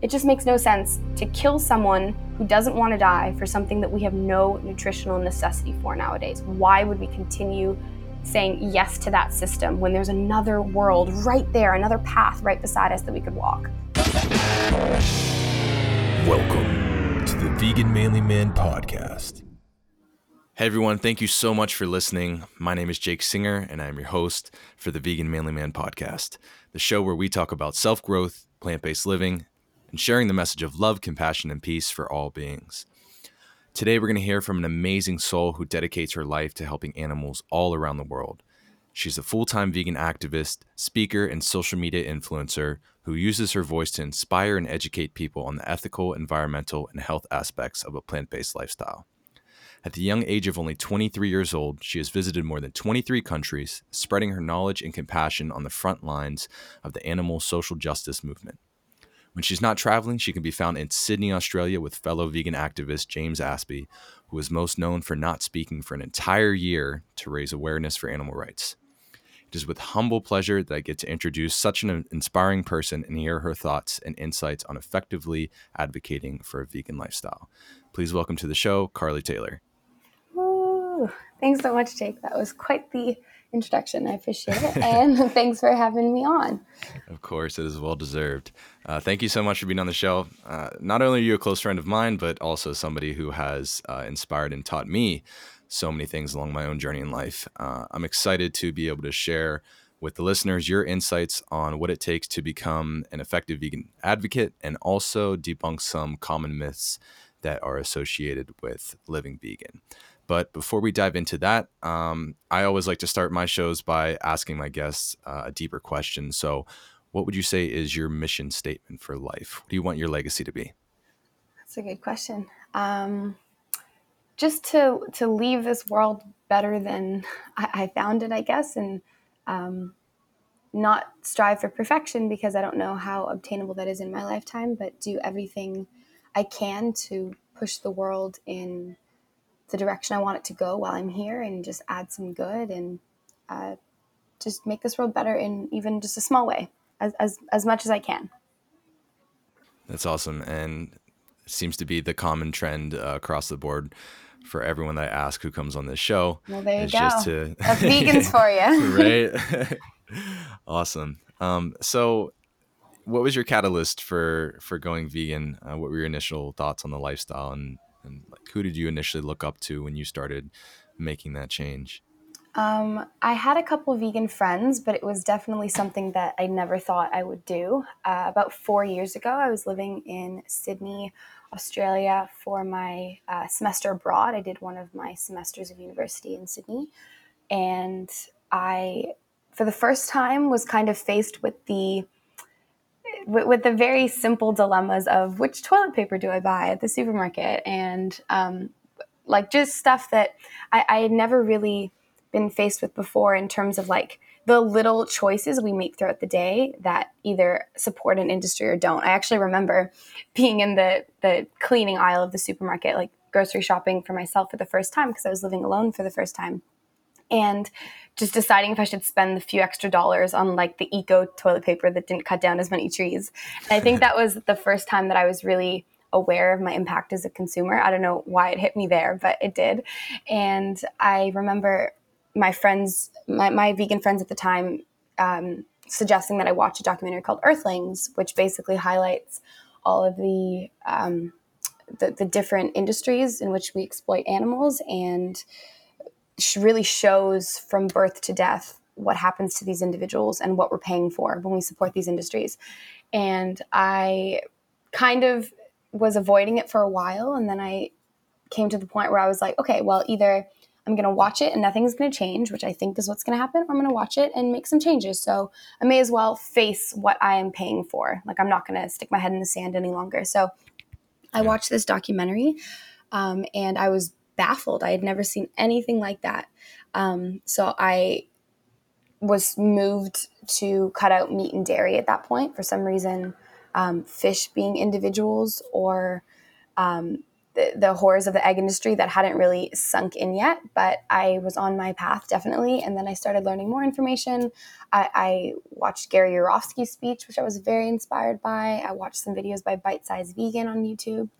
it just makes no sense to kill someone who doesn't want to die for something that we have no nutritional necessity for nowadays. Why would we continue saying yes to that system when there's another world right there, another path right beside us that we could walk? Welcome to the Vegan Manly Man podcast. Hey everyone, thank you so much for listening. My name is Jake Singer, and I'm your host for the Vegan Manly Man podcast, the show where we talk about self growth, plant based living, and sharing the message of love, compassion, and peace for all beings. Today, we're going to hear from an amazing soul who dedicates her life to helping animals all around the world. She's a full time vegan activist, speaker, and social media influencer who uses her voice to inspire and educate people on the ethical, environmental, and health aspects of a plant based lifestyle. At the young age of only 23 years old, she has visited more than 23 countries, spreading her knowledge and compassion on the front lines of the animal social justice movement. When she's not traveling, she can be found in Sydney, Australia, with fellow vegan activist James Aspey, who is most known for not speaking for an entire year to raise awareness for animal rights. It is with humble pleasure that I get to introduce such an inspiring person and hear her thoughts and insights on effectively advocating for a vegan lifestyle. Please welcome to the show, Carly Taylor. Ooh, thanks so much, Jake. That was quite the introduction. I appreciate it. and thanks for having me on. Of course, it is well deserved. Uh, thank you so much for being on the show. Uh, not only are you a close friend of mine, but also somebody who has uh, inspired and taught me so many things along my own journey in life. Uh, I'm excited to be able to share with the listeners your insights on what it takes to become an effective vegan advocate and also debunk some common myths that are associated with living vegan. But before we dive into that, um, I always like to start my shows by asking my guests uh, a deeper question. So, what would you say is your mission statement for life? What do you want your legacy to be? That's a good question. Um, just to to leave this world better than I, I found it, I guess, and um, not strive for perfection because I don't know how obtainable that is in my lifetime, but do everything I can to push the world in the direction I want it to go while I'm here and just add some good and uh, just make this world better in even just a small way as, as, as much as I can. That's awesome. And it seems to be the common trend uh, across the board for everyone that I ask who comes on this show. Well, there you go. To... That's vegans for you. right. awesome. Um, so what was your catalyst for, for going vegan? Uh, what were your initial thoughts on the lifestyle and and like who did you initially look up to when you started making that change? Um, I had a couple vegan friends, but it was definitely something that I never thought I would do. Uh, about four years ago, I was living in Sydney, Australia for my uh, semester abroad. I did one of my semesters of university in Sydney. And I, for the first time, was kind of faced with the with, with, the very simple dilemmas of which toilet paper do I buy at the supermarket, and um, like just stuff that I, I had never really been faced with before in terms of like the little choices we make throughout the day that either support an industry or don't. I actually remember being in the the cleaning aisle of the supermarket, like grocery shopping for myself for the first time because I was living alone for the first time and just deciding if I should spend the few extra dollars on like the eco toilet paper that didn't cut down as many trees. And I think that was the first time that I was really aware of my impact as a consumer. I don't know why it hit me there, but it did. And I remember my friends, my, my vegan friends at the time, um, suggesting that I watch a documentary called Earthlings, which basically highlights all of the, um, the, the different industries in which we exploit animals and really shows from birth to death what happens to these individuals and what we're paying for when we support these industries. And I kind of was avoiding it for a while. And then I came to the point where I was like, okay, well, either I'm going to watch it and nothing's going to change, which I think is what's going to happen, or I'm going to watch it and make some changes. So I may as well face what I am paying for. Like, I'm not going to stick my head in the sand any longer. So I watched this documentary um, and I was baffled. I had never seen anything like that. Um, so I was moved to cut out meat and dairy at that point. For some reason, um, fish being individuals or um, the, the horrors of the egg industry that hadn't really sunk in yet, but I was on my path definitely. And then I started learning more information. I, I watched Gary Yourofsky's speech, which I was very inspired by. I watched some videos by Bite Size Vegan on YouTube.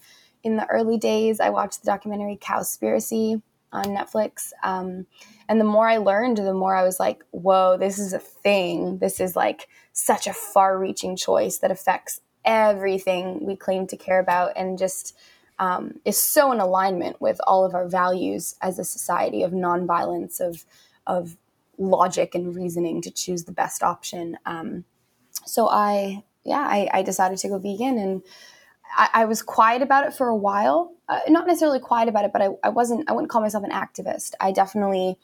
In the early days, I watched the documentary Cowspiracy on Netflix. Um, and the more I learned, the more I was like, whoa, this is a thing. This is like such a far reaching choice that affects everything we claim to care about and just um, is so in alignment with all of our values as a society of nonviolence, of, of logic and reasoning to choose the best option. Um, so I, yeah, I, I, decided to go vegan and I, I, was quiet about it for a while. Uh, not necessarily quiet about it, but I, I wasn't, I wouldn't call myself an activist. I definitely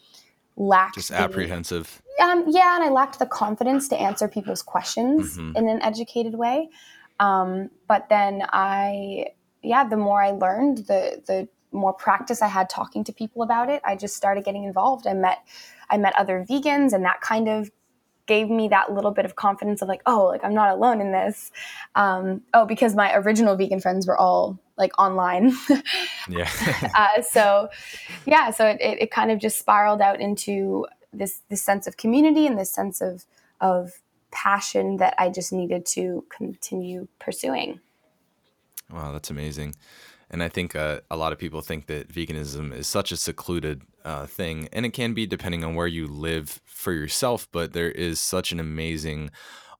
lacked just apprehensive. Um, yeah, and I lacked the confidence to answer people's questions mm-hmm. in an educated way. Um, but then I, yeah, the more I learned, the the more practice I had talking to people about it, I just started getting involved. I met I met other vegans, and that kind of gave me that little bit of confidence of like, oh, like I'm not alone in this. Um, oh, because my original vegan friends were all like online. yeah. uh, so, yeah, so it, it, it, kind of just spiraled out into this this sense of community and this sense of of passion that I just needed to continue pursuing. Wow, that's amazing. And I think uh, a lot of people think that veganism is such a secluded uh, thing, and it can be depending on where you live for yourself. But there is such an amazing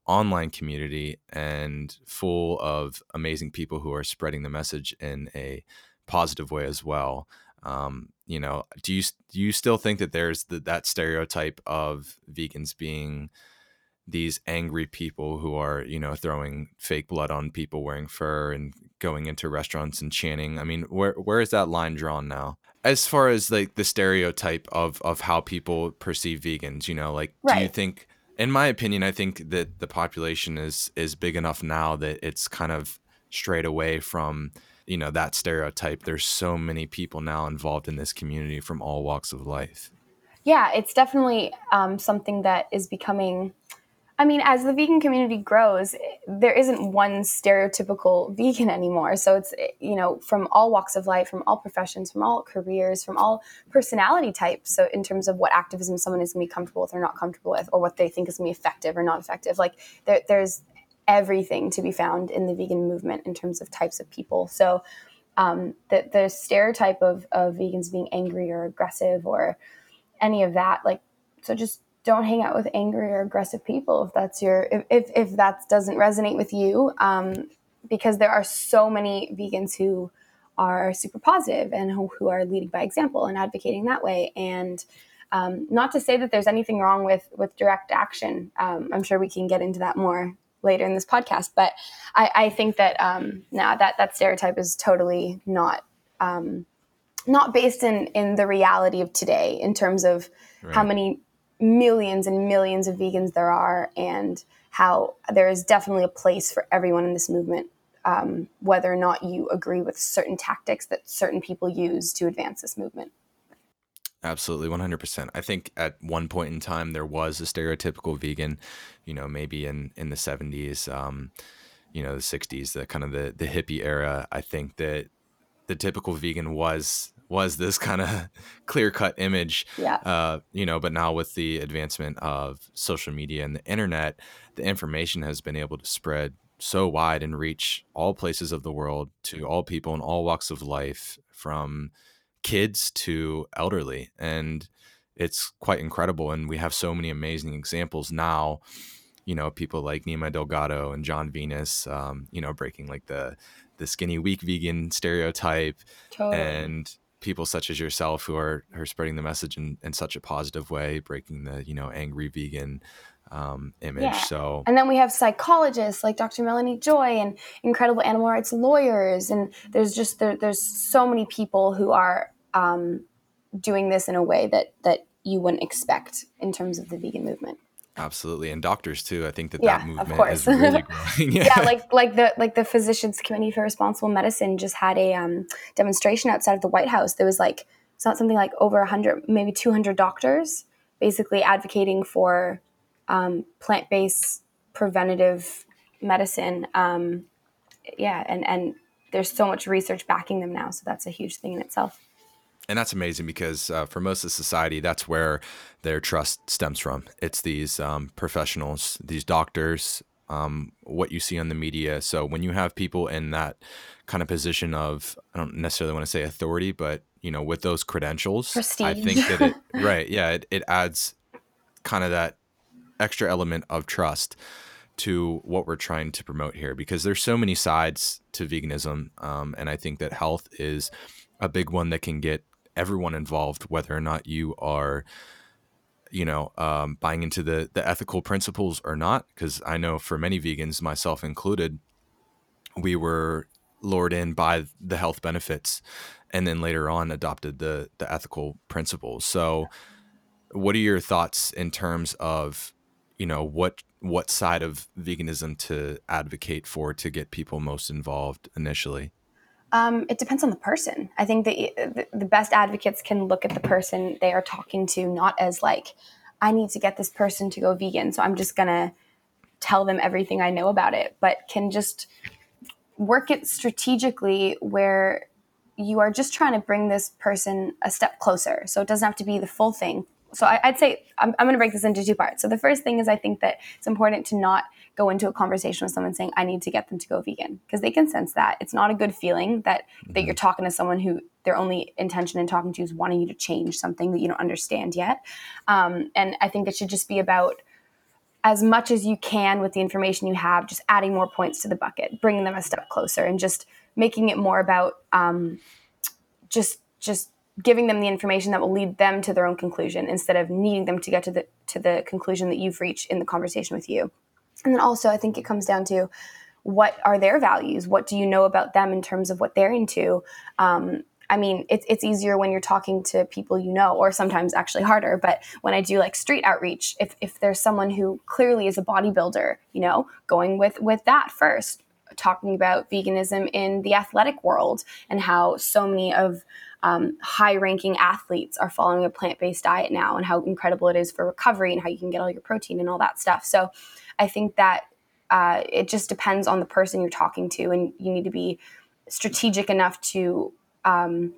online community and full of amazing people who are spreading the message in a positive way as well. Um, you know, do you do you still think that there's the, that stereotype of vegans being these angry people who are you know throwing fake blood on people wearing fur and going into restaurants and chanting. I mean where where is that line drawn now? As far as like the stereotype of of how people perceive vegans you know like right. do you think in my opinion i think that the population is is big enough now that it's kind of strayed away from you know that stereotype. There's so many people now involved in this community from all walks of life. Yeah it's definitely um, something that is becoming I mean, as the vegan community grows, there isn't one stereotypical vegan anymore. So it's, you know, from all walks of life, from all professions, from all careers, from all personality types. So, in terms of what activism someone is going to be comfortable with or not comfortable with, or what they think is going to be effective or not effective, like there, there's everything to be found in the vegan movement in terms of types of people. So, um, the, the stereotype of, of vegans being angry or aggressive or any of that, like, so just don't hang out with angry or aggressive people if that's your if if, if that doesn't resonate with you um, because there are so many vegans who are super positive and who, who are leading by example and advocating that way and um, not to say that there's anything wrong with with direct action um, i'm sure we can get into that more later in this podcast but i, I think that um, nah, that that stereotype is totally not um, not based in in the reality of today in terms of right. how many millions and millions of vegans there are, and how there is definitely a place for everyone in this movement, um, whether or not you agree with certain tactics that certain people use to advance this movement. Absolutely, 100%. I think at one point in time there was a stereotypical vegan, you know, maybe in in the 70s, um, you know, the 60s, the kind of the the hippie era. I think that the typical vegan was was this kind of clear cut image. Yeah. Uh, you know, but now with the advancement of social media and the internet, the information has been able to spread so wide and reach all places of the world to all people in all walks of life, from kids to elderly. And it's quite incredible. And we have so many amazing examples now. You know, people like Nimai Delgado and Jon Venus, um, you know, breaking like the the skinny weak vegan stereotype totally. and people such as yourself who are are spreading the message in, in such a positive way, breaking the you know angry vegan um, image. Yeah. So and then we have psychologists like Dr. Melanie Joy and incredible animal rights lawyers, and there's just there, there's so many people who are um, doing this in a way that that you wouldn't expect in terms of the vegan movement. Absolutely, and doctors too. I think that yeah, that movement is really growing. yeah. yeah. like like the like the Physicians Committee for Responsible Medicine just had a um, demonstration outside of the White House. There was like it's not something like over hundred, maybe two hundred doctors, basically advocating for um, plant based preventative medicine. Um, yeah, and and there's so much research backing them now. So that's a huge thing in itself. And that's amazing because uh, for most of society, that's where their trust stems from. It's these um, professionals, these doctors, um, what you see on the media. So when you have people in that kind of position of, I don't necessarily want to say authority, but you know, with those credentials, Prestige. I think that it, right, yeah, it, it adds kind of that extra element of trust to what we're trying to promote here because there's so many sides to veganism um, and i think that health is a big one that can get everyone involved whether or not you are you know um, buying into the the ethical principles or not because i know for many vegans myself included we were lured in by the health benefits and then later on adopted the the ethical principles so what are your thoughts in terms of you know what what side of veganism to advocate for to get people most involved initially? Um, it depends on the person. I think that the best advocates can look at the person they are talking to not as like, I need to get this person to go vegan, so I'm just gonna tell them everything I know about it, but can just work it strategically where you are just trying to bring this person a step closer. So it doesn't have to be the full thing, so I, would say I'm, I'm going to break this into two parts. So the first thing is I think that it's important to not go into a conversation with someone saying I need to get them to go vegan because they can sense that it's not a good feeling that mm-hmm. that you're talking to someone who their only intention in talking to you is wanting you to change something that you don't understand yet. Um, and I think it should just be about as much as you can with the information you have, just adding more points to the bucket, bringing them a step closer, and just making it more about um, just just giving them the information that will lead them to their own conclusion instead of needing them to get to the to the conclusion that you've reached in the conversation with you. And then also I think it comes down to what are their values? What do you know about them in terms of what they're into? Um, I mean, it's it's easier when you're talking to people you know, or sometimes actually harder. But when I do like street outreach, if if there's someone who clearly is a bodybuilder, you know, going with with that first, talking about veganism in the athletic world and how so many of um, high ranking athletes are following a plant based diet now and how incredible it is for recovery and how you can get all your protein and all that stuff. So I think that uh, it just depends on the person you're talking to, and you need to be strategic enough to um,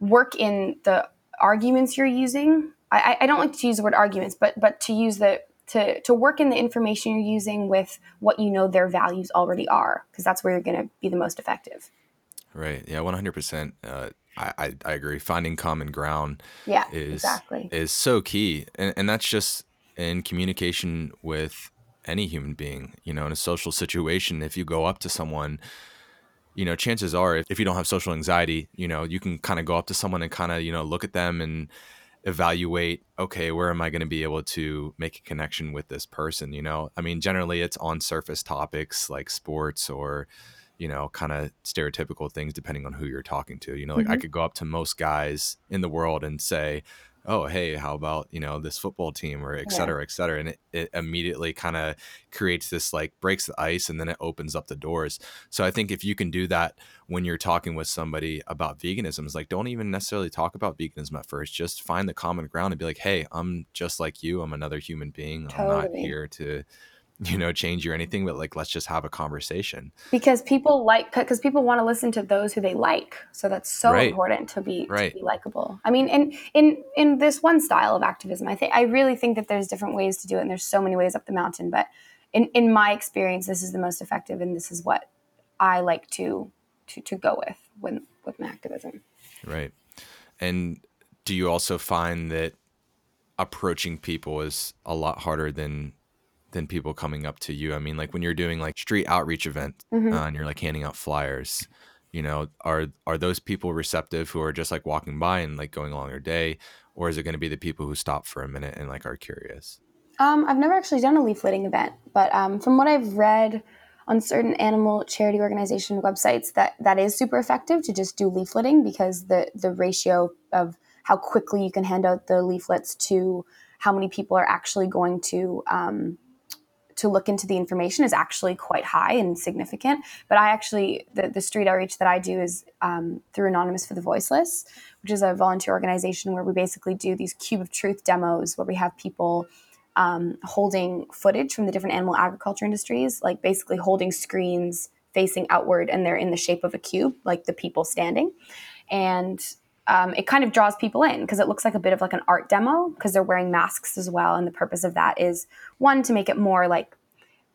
work in the arguments you're using. I, I, don't like to use the word arguments, but but to use the to to work in the information you're using with what you know their values already are, because that's where you're going to be the most effective. Right. Yeah. One hundred percent. Uh, I, I agree. Finding common ground yeah, is exactly. is so key. And and that's just in communication with any human being, you know, in a social situation, if you go up to someone, you know, chances are if, if you don't have social anxiety, you know, you can kind of go up to someone and kind of, you know, look at them and evaluate, okay, where am I going to be able to make a connection with this person, you know? I mean, generally it's on surface topics like sports or you know, kind of stereotypical things depending on who you're talking to. You know, like mm-hmm. I could go up to most guys in the world and say, oh, hey, how about, you know, this football team or et cetera, yeah. et cetera. And it, it immediately kind of creates this like breaks the ice and then it opens up the doors. So I think if you can do that when you're talking with somebody about veganism, is like don't even necessarily talk about veganism at first. Just find the common ground and be like, hey, I'm just like you. I'm another human being. Totally. I'm not here to you know change you or anything but like let's just have a conversation. Because people like because people want to listen to those who they like. So that's so right. important to be right. to be likable. I mean in in in this one style of activism i think i really think that there's different ways to do it and there's so many ways up the mountain but in in my experience this is the most effective and this is what i like to to to go with when with my activism. Right. And do you also find that approaching people is a lot harder than than people coming up to you. I mean, like when you're doing like street outreach events mm-hmm. uh, and you're like handing out flyers, you know, are are those people receptive who are just like walking by and like going along their day, or is it going to be the people who stop for a minute and like are curious? Um, I've never actually done a leafleting event, but um, from what I've read on certain animal charity organization websites, that that is super effective to just do leafleting because the the ratio of how quickly you can hand out the leaflets to how many people are actually going to um, to look into the information is actually quite high and significant. But I actually, the, the street outreach that I do is um, through Anonymous for the Voiceless, which is a volunteer organization where we basically do these Cube of Truth demos where we have people um, holding footage from the different animal agriculture industries, like basically holding screens facing outward and they're in the shape of a cube, like the people standing. And um, it kind of draws people in because it looks like a bit of like an art demo because they're wearing masks as well. And the purpose of that is one, to make it more like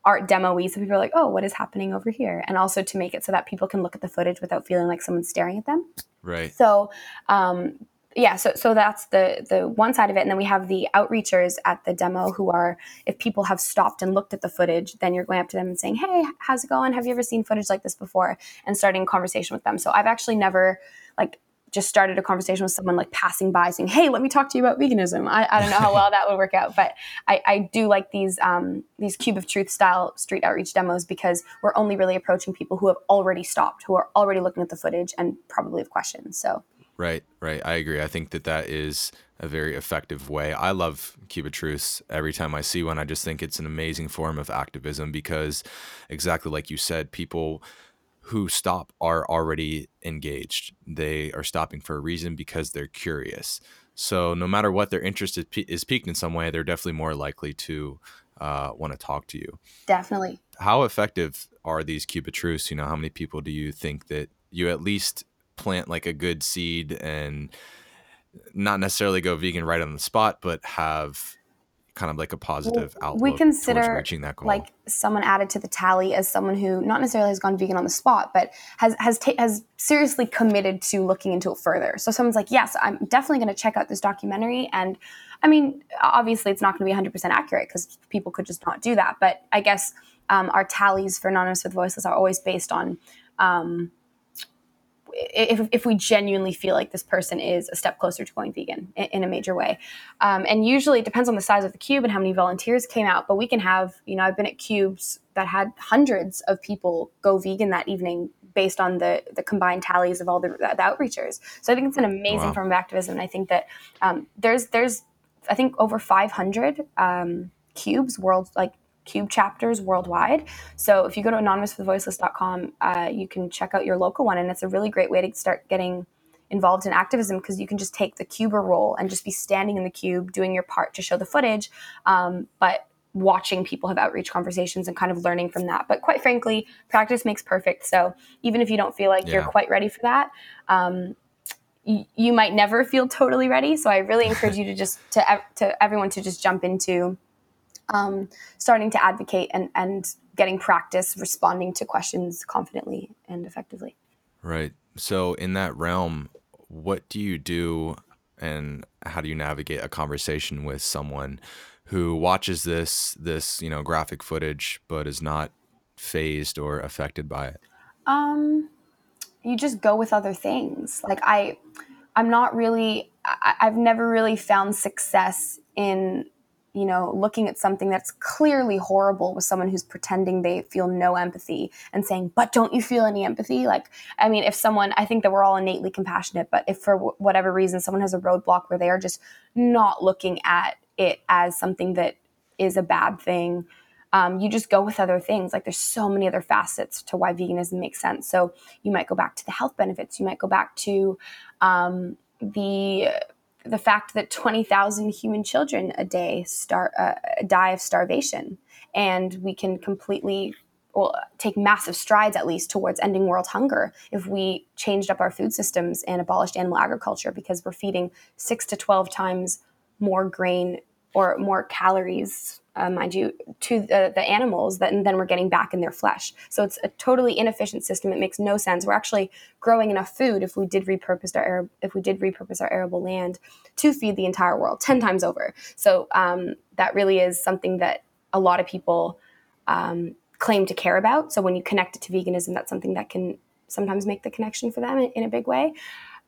art demo y so people are like, oh, what is happening over here? And also to make it so that people can look at the footage without feeling like someone's staring at them. Right. So um, yeah, so so that's the the one side of it, and then we have the outreachers at the demo who are if people have stopped and looked at the footage, then you're going up to them and saying, "Hey, how's it going? Have you ever seen footage like this before?" and starting a conversation with them. So I've actually never like just started a conversation with someone like passing by saying, "Hey, let me talk to you about veganism." I, I don't know how well that would work out, but I, I do like these um, these cube of truth style street outreach demos because we're only really approaching people who have already stopped, who are already looking at the footage and probably have questions. So Right, right. I agree. I think that that is a very effective way. I love Cube of Truths. Every time I see one, I just think it's an amazing form of activism because, exactly like you said, people who stop are already engaged. They are stopping for a reason because they're curious. So, no matter what their interest is, is piqued in some way, they're definitely more likely to uh, want to talk to you. Definitely. How effective are these Cube of Truths? You know, how many people do you think that you at least plant like a good seed and not necessarily go vegan right on the spot, but have kind of like a positive well, outlook we consider reaching that goal. Like someone added to the tally as someone who not necessarily has gone vegan on the spot, but has has ta- has seriously committed to looking into it further. So someone's like, "Yes, I'm definitely going to check out this documentary." And I mean, obviously, it's not going to be 100% accurate because people could just not do that. But I guess um, our tallies for Anonymous with Voiceless are always based on um, if, if we genuinely feel like this person is a step closer to going vegan in, in a major way. Um, and usually it depends on the size of the cube and how many volunteers came out, but we can have, you know, I've been at cubes that had hundreds of people go vegan that evening based on the the combined tallies of all the, the outreachers. So I think it's an amazing wow. form of activism. And I think that um, there's there's I think over 500 um, cubes world like Cube chapters worldwide. So if you go to anonymouswithvoiceless.com, uh, you can check out your local one, and it's a really great way to start getting involved in activism because you can just take the cuber role and just be standing in the cube doing your part to show the footage, um, but watching people have outreach conversations and kind of learning from that. But quite frankly, practice makes perfect. So even if you don't feel like yeah. you're quite ready for that, um, you might never feel totally ready. So I really encourage you to just to to everyone to just jump into um, starting to advocate and, and getting practice responding to questions confidently and effectively. Right. So, in that realm, what do you do and how do you navigate a conversation with someone who watches this this you know graphic footage but is not phased or affected by it? Um, you just go with other things. Like I, I'm not really. I, I've never really found success in you know, looking at something that's clearly horrible with someone who's pretending they feel no empathy and saying, but don't you feel any empathy? Like, I mean, if someone, I think that we're all innately compassionate, but if for whatever reason someone has a roadblock where they are just not looking at it as something that is a bad thing, um, you just go with other things. Like, there's so many other facets to why veganism makes sense. So, you might go back to the health benefits, you might go back to, um, the the fact that 20,000 human children a day star, uh, die of starvation. And we can completely well, take massive strides at least towards ending world hunger if we changed up our food systems and abolished animal agriculture because we're feeding six to 12 times more grain or more calories uh, mind you, to the, the animals that and then we're getting back in their flesh. So it's a totally inefficient system. It makes no sense. We're actually growing enough food if we did repurpose our if we did repurpose our arable land to feed the entire world ten times over. So um, that really is something that a lot of people um, claim to care about. So when you connect it to veganism, that's something that can sometimes make the connection for them in, in a big way.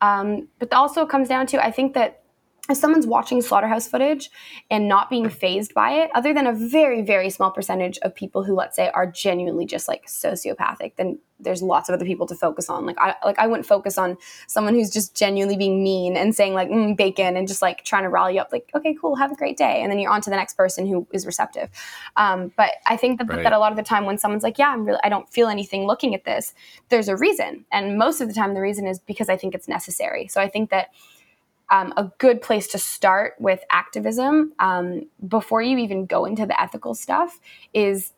Um, but also comes down to I think that if someone's watching slaughterhouse footage and not being phased by it, other than a very, very small percentage of people who, let's say, are genuinely just like sociopathic, then there's lots of other people to focus on. Like I, like I wouldn't focus on someone who's just genuinely being mean and saying like mm, bacon and just like trying to rally you up. Like, okay, cool, have a great day, and then you're on to the next person who is receptive. Um, but I think that, right. that a lot of the time when someone's like, yeah, I'm really, I don't feel anything looking at this, there's a reason, and most of the time the reason is because I think it's necessary. So I think that um, a good place to start with activism um, before you even go into the ethical stuff is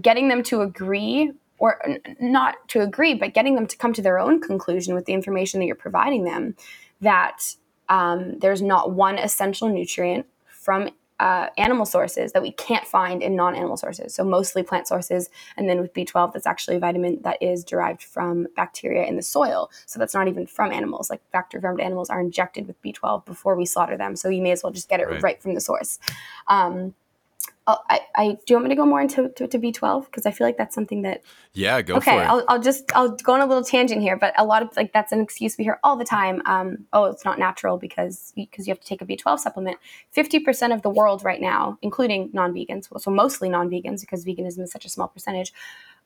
getting them to agree or n- not to agree, but getting them to come to their own conclusion with the information that you're providing them that um, there's not one essential nutrient from uh, animal sources that we can't find in non-animal sources. So mostly plant sources, and then with B12, that's actually a vitamin that is derived from bacteria in the soil. So that's not even from animals. Like factory farmed animals are injected with B12 before we slaughter them. So you may as well just get it right, right from the source. Um, Oh, I, I, do you want me to go more into to, to B12 because I feel like that's something that yeah go okay for it. I'll, I'll just I'll go on a little tangent here but a lot of like that's an excuse we hear all the time um, oh it's not natural because because you have to take a B12 supplement 50% of the world right now including non-vegans so mostly non-vegans because veganism is such a small percentage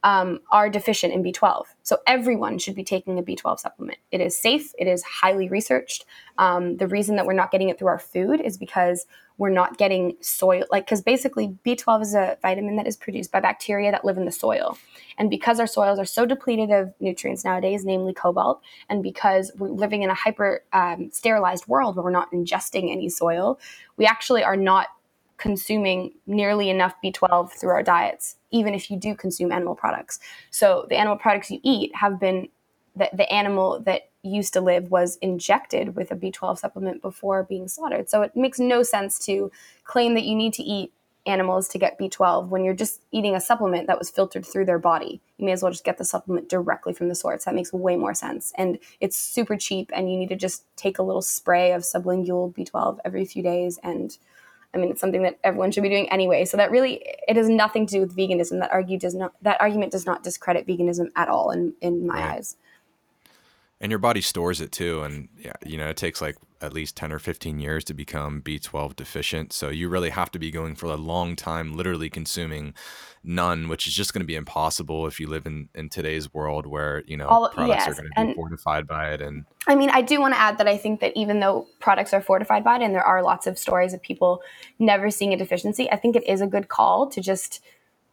um, are deficient in B12. So everyone should be taking a B12 supplement. It is safe, it is highly researched. Um, the reason that we're not getting it through our food is because we're not getting soil, like, because basically B12 is a vitamin that is produced by bacteria that live in the soil. And because our soils are so depleted of nutrients nowadays, namely cobalt, and because we're living in a hyper um, sterilized world where we're not ingesting any soil, we actually are not consuming nearly enough B12 through our diets, even if you do consume animal products. So the animal products you eat have been the, the animal that used to live was injected with a B12 supplement before being slaughtered. So it makes no sense to claim that you need to eat animals to get B12 when you're just eating a supplement that was filtered through their body. You may as well just get the supplement directly from the source. That makes way more sense. And it's super cheap, and you need to just take a little spray of sublingual B12 every few days and I mean, it's something that everyone should be doing anyway. So that really, it has nothing to do with veganism. That argue does not, that argument does not discredit veganism at all in, in my right. eyes. And your body stores it too. And yeah, you know, it takes like at least 10 or 15 years to become B12 deficient. So you really have to be going for a long time, literally consuming none, which is just going to be impossible if you live in, in today's world where, you know, All, products yes. are going to be and, fortified by it. And I mean, I do want to add that I think that even though products are fortified by it and there are lots of stories of people never seeing a deficiency, I think it is a good call to just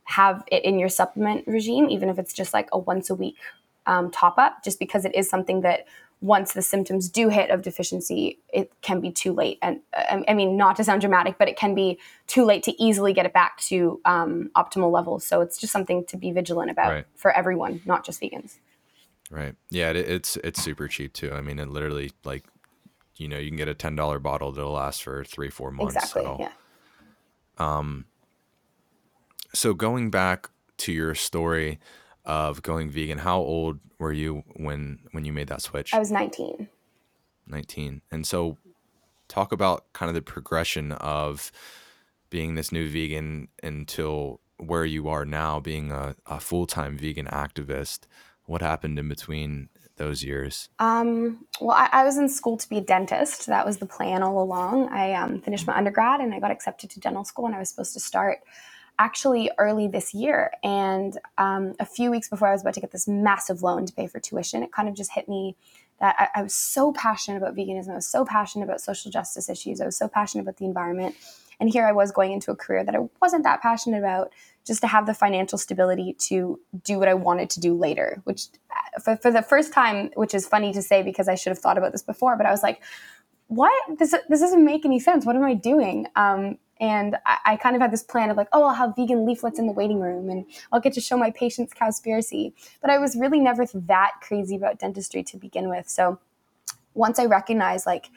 have it in your supplement regime, even if it's just like a once a week um, top up, just because it is something that once the symptoms do hit of deficiency, it can be too late. And uh, I mean, not to sound dramatic, but it can be too late to easily get it back to um, optimal levels. So it's just something to be vigilant about right. for everyone, not just vegans. Right. Yeah. It, it's it's super cheap too. I mean, it literally like, you know, you can get a ten dollar bottle that'll last for three four months. Exactly. So, yeah. Um. So going back to your story, of going vegan. How old were you when when you made that switch? I was 19. 19. And so talk about kind of the progression of being this new vegan until where you are now being a, a full-time vegan activist. What happened in between those years? Um, well, I, I, was in school to be a dentist. That was the plan all along. I um, finished my undergrad and I got accepted to dental school, and I was supposed to start actually early this year. And um, a few weeks before I was about to get this massive loan to pay for tuition, it kind of just hit me that I, I, was so passionate about veganism. I was so passionate about social justice issues. I was so passionate about the environment. And here I was going into a career that I wasn't that passionate about, just to have the financial stability to do what I wanted to do later, which uh, for, for the first time, which is funny to say because I should have thought about this before, but I was like, what? This, this doesn't make any sense. What am I doing? Um, and I, I, kind of had this plan of like, oh, I'll have vegan leaflets in the waiting room and I'll get to show my patients Cowspiracy. But I was really never that crazy about dentistry to begin with. So once I recognized like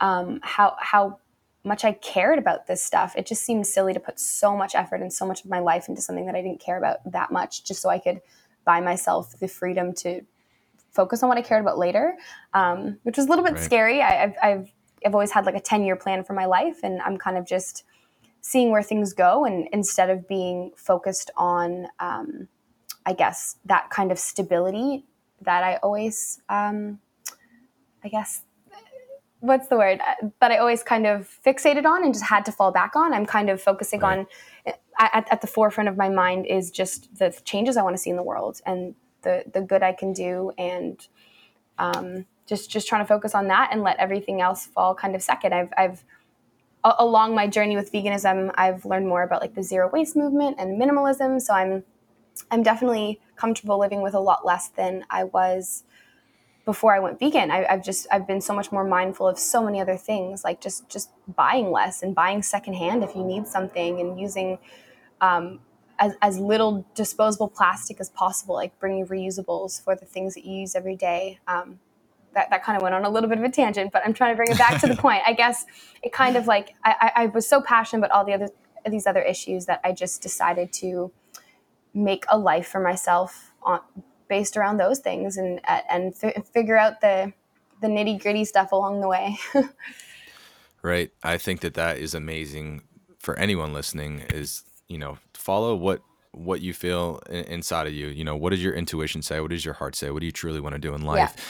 um, how how much I cared about this stuff, it just seemed silly to put so much effort and so much of my life into something that I didn't care about that much, just so I could buy myself the freedom to focus on what I cared about later, um, which was a little bit right. scary. I, I've, I've always had like a 10 year plan for my life and I'm kind of just seeing where things go and instead of being focused on um, I guess that kind of stability that I always um, I guess what's the word that I always kind of fixated on and just had to fall back on. I'm kind of focusing right. on at, at, the forefront of my mind is just the changes I want to see in the world and the the good I can do and um, just just trying to focus on that and let everything else fall kind of second. I've I've along my journey with veganism, I've learned more about like the zero waste movement and minimalism. So I'm I'm definitely comfortable living with a lot less than I was before I went vegan. I, have just I've been so much more mindful of so many other things, like just just buying less and buying secondhand if you need something, and using um, as, as little disposable plastic as possible, like bringing reusables for the things that you use every day. Um, that, that kind of went on a little bit of a tangent, but I'm trying to bring it back to the point. I guess it kind of like I, I was so passionate about all the other these other issues that I just decided to make a life for myself on, based around those things and and f- figure out the the nitty gritty stuff along the way. right. I think that that is amazing for anyone listening. Is you know follow what what you feel inside of you. You know what does your intuition say? What does your heart say? What do you truly want to do in life? Yeah.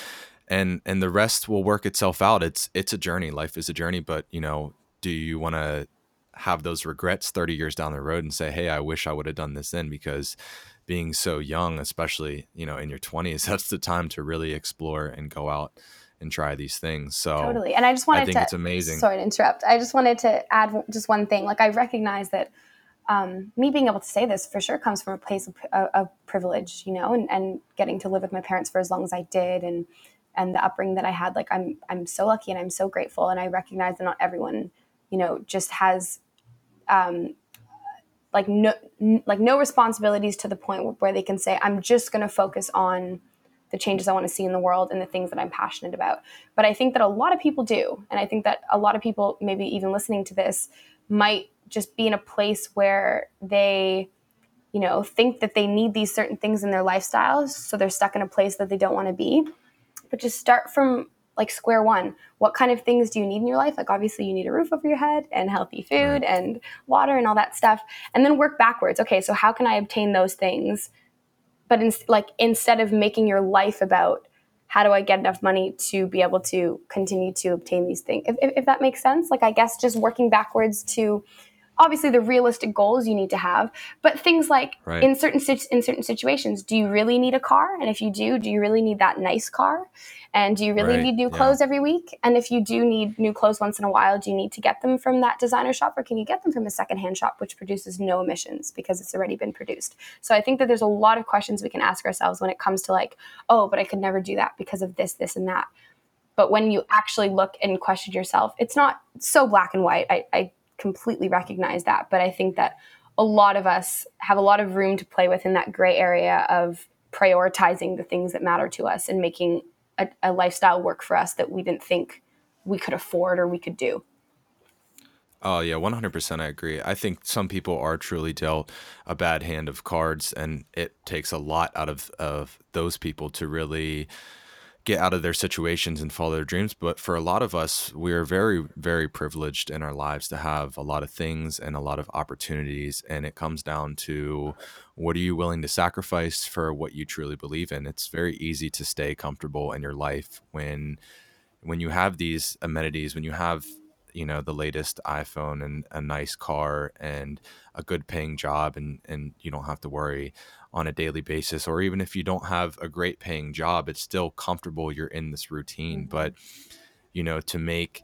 And and the rest will work itself out. It's it's a journey. Life is a journey, but you know, do you want to have those regrets 30 years down the road and say, "Hey, I wish I would have done this then," because being so young, especially you know in your 20s, that's the time to really explore and go out and try these things. So totally. And I just wanted I think to. It's amazing. Sorry to interrupt. I just wanted to add just one thing. Like I recognize that um, me being able to say this for sure comes from a place of, of privilege, you know, and, and getting to live with my parents for as long as I did, and and the upbringing that I had. Like I'm I'm so lucky and I'm so grateful, and I recognize that not everyone, you know, just has um, like no n- like no responsibilities to the point where they can say i'm just going to focus on the changes i want to see in the world and the things that i'm passionate about but i think that a lot of people do and i think that a lot of people maybe even listening to this might just be in a place where they you know think that they need these certain things in their lifestyles so they're stuck in a place that they don't want to be but just start from like square one. What kind of things do you need in your life? Like obviously you need a roof over your head and healthy food and water and all that stuff and then work backwards. Okay so how can i obtain those things but in, like instead of making your life about how do i get enough money to be able to continue to obtain these things if, if, if that makes sense? Like i guess just working backwards to obviously the realistic goals you need to have but things like right. in certain in certain situations do you really need a car and if you do do you really need that nice car and do you really right. need new clothes yeah. every week and if you do need new clothes once in a while do you need to get them from that designer shop or can you get them from a secondhand shop which produces no emissions because it's already been produced so i think that there's a lot of questions we can ask ourselves when it comes to like oh but i could never do that because of this this and that but when you actually look and question yourself it's not so black and white i, I completely recognize that. But I think that a lot of us have a lot of room to play with in that gray area of prioritizing the things that matter to us and making a, a lifestyle work for us that we didn't think we could afford or we could do. Oh yeah, one hundred percent. I agree. I think some people are truly dealt a bad hand of cards, and it takes a lot out of of those people to really get out of their situations and follow their dreams. But for a lot of us, we're very, very privileged in our lives to have a lot of things and a lot of opportunities. And it comes down to what are you willing to sacrifice for what you truly believe in? It's very easy to stay comfortable in your life when when you have these amenities, when you have you know the latest iphone and a nice car and a good paying job and and you don't have to worry on a daily basis or even if you don't have a great paying job it's still comfortable you're in this routine. Mm-hmm. but you know to make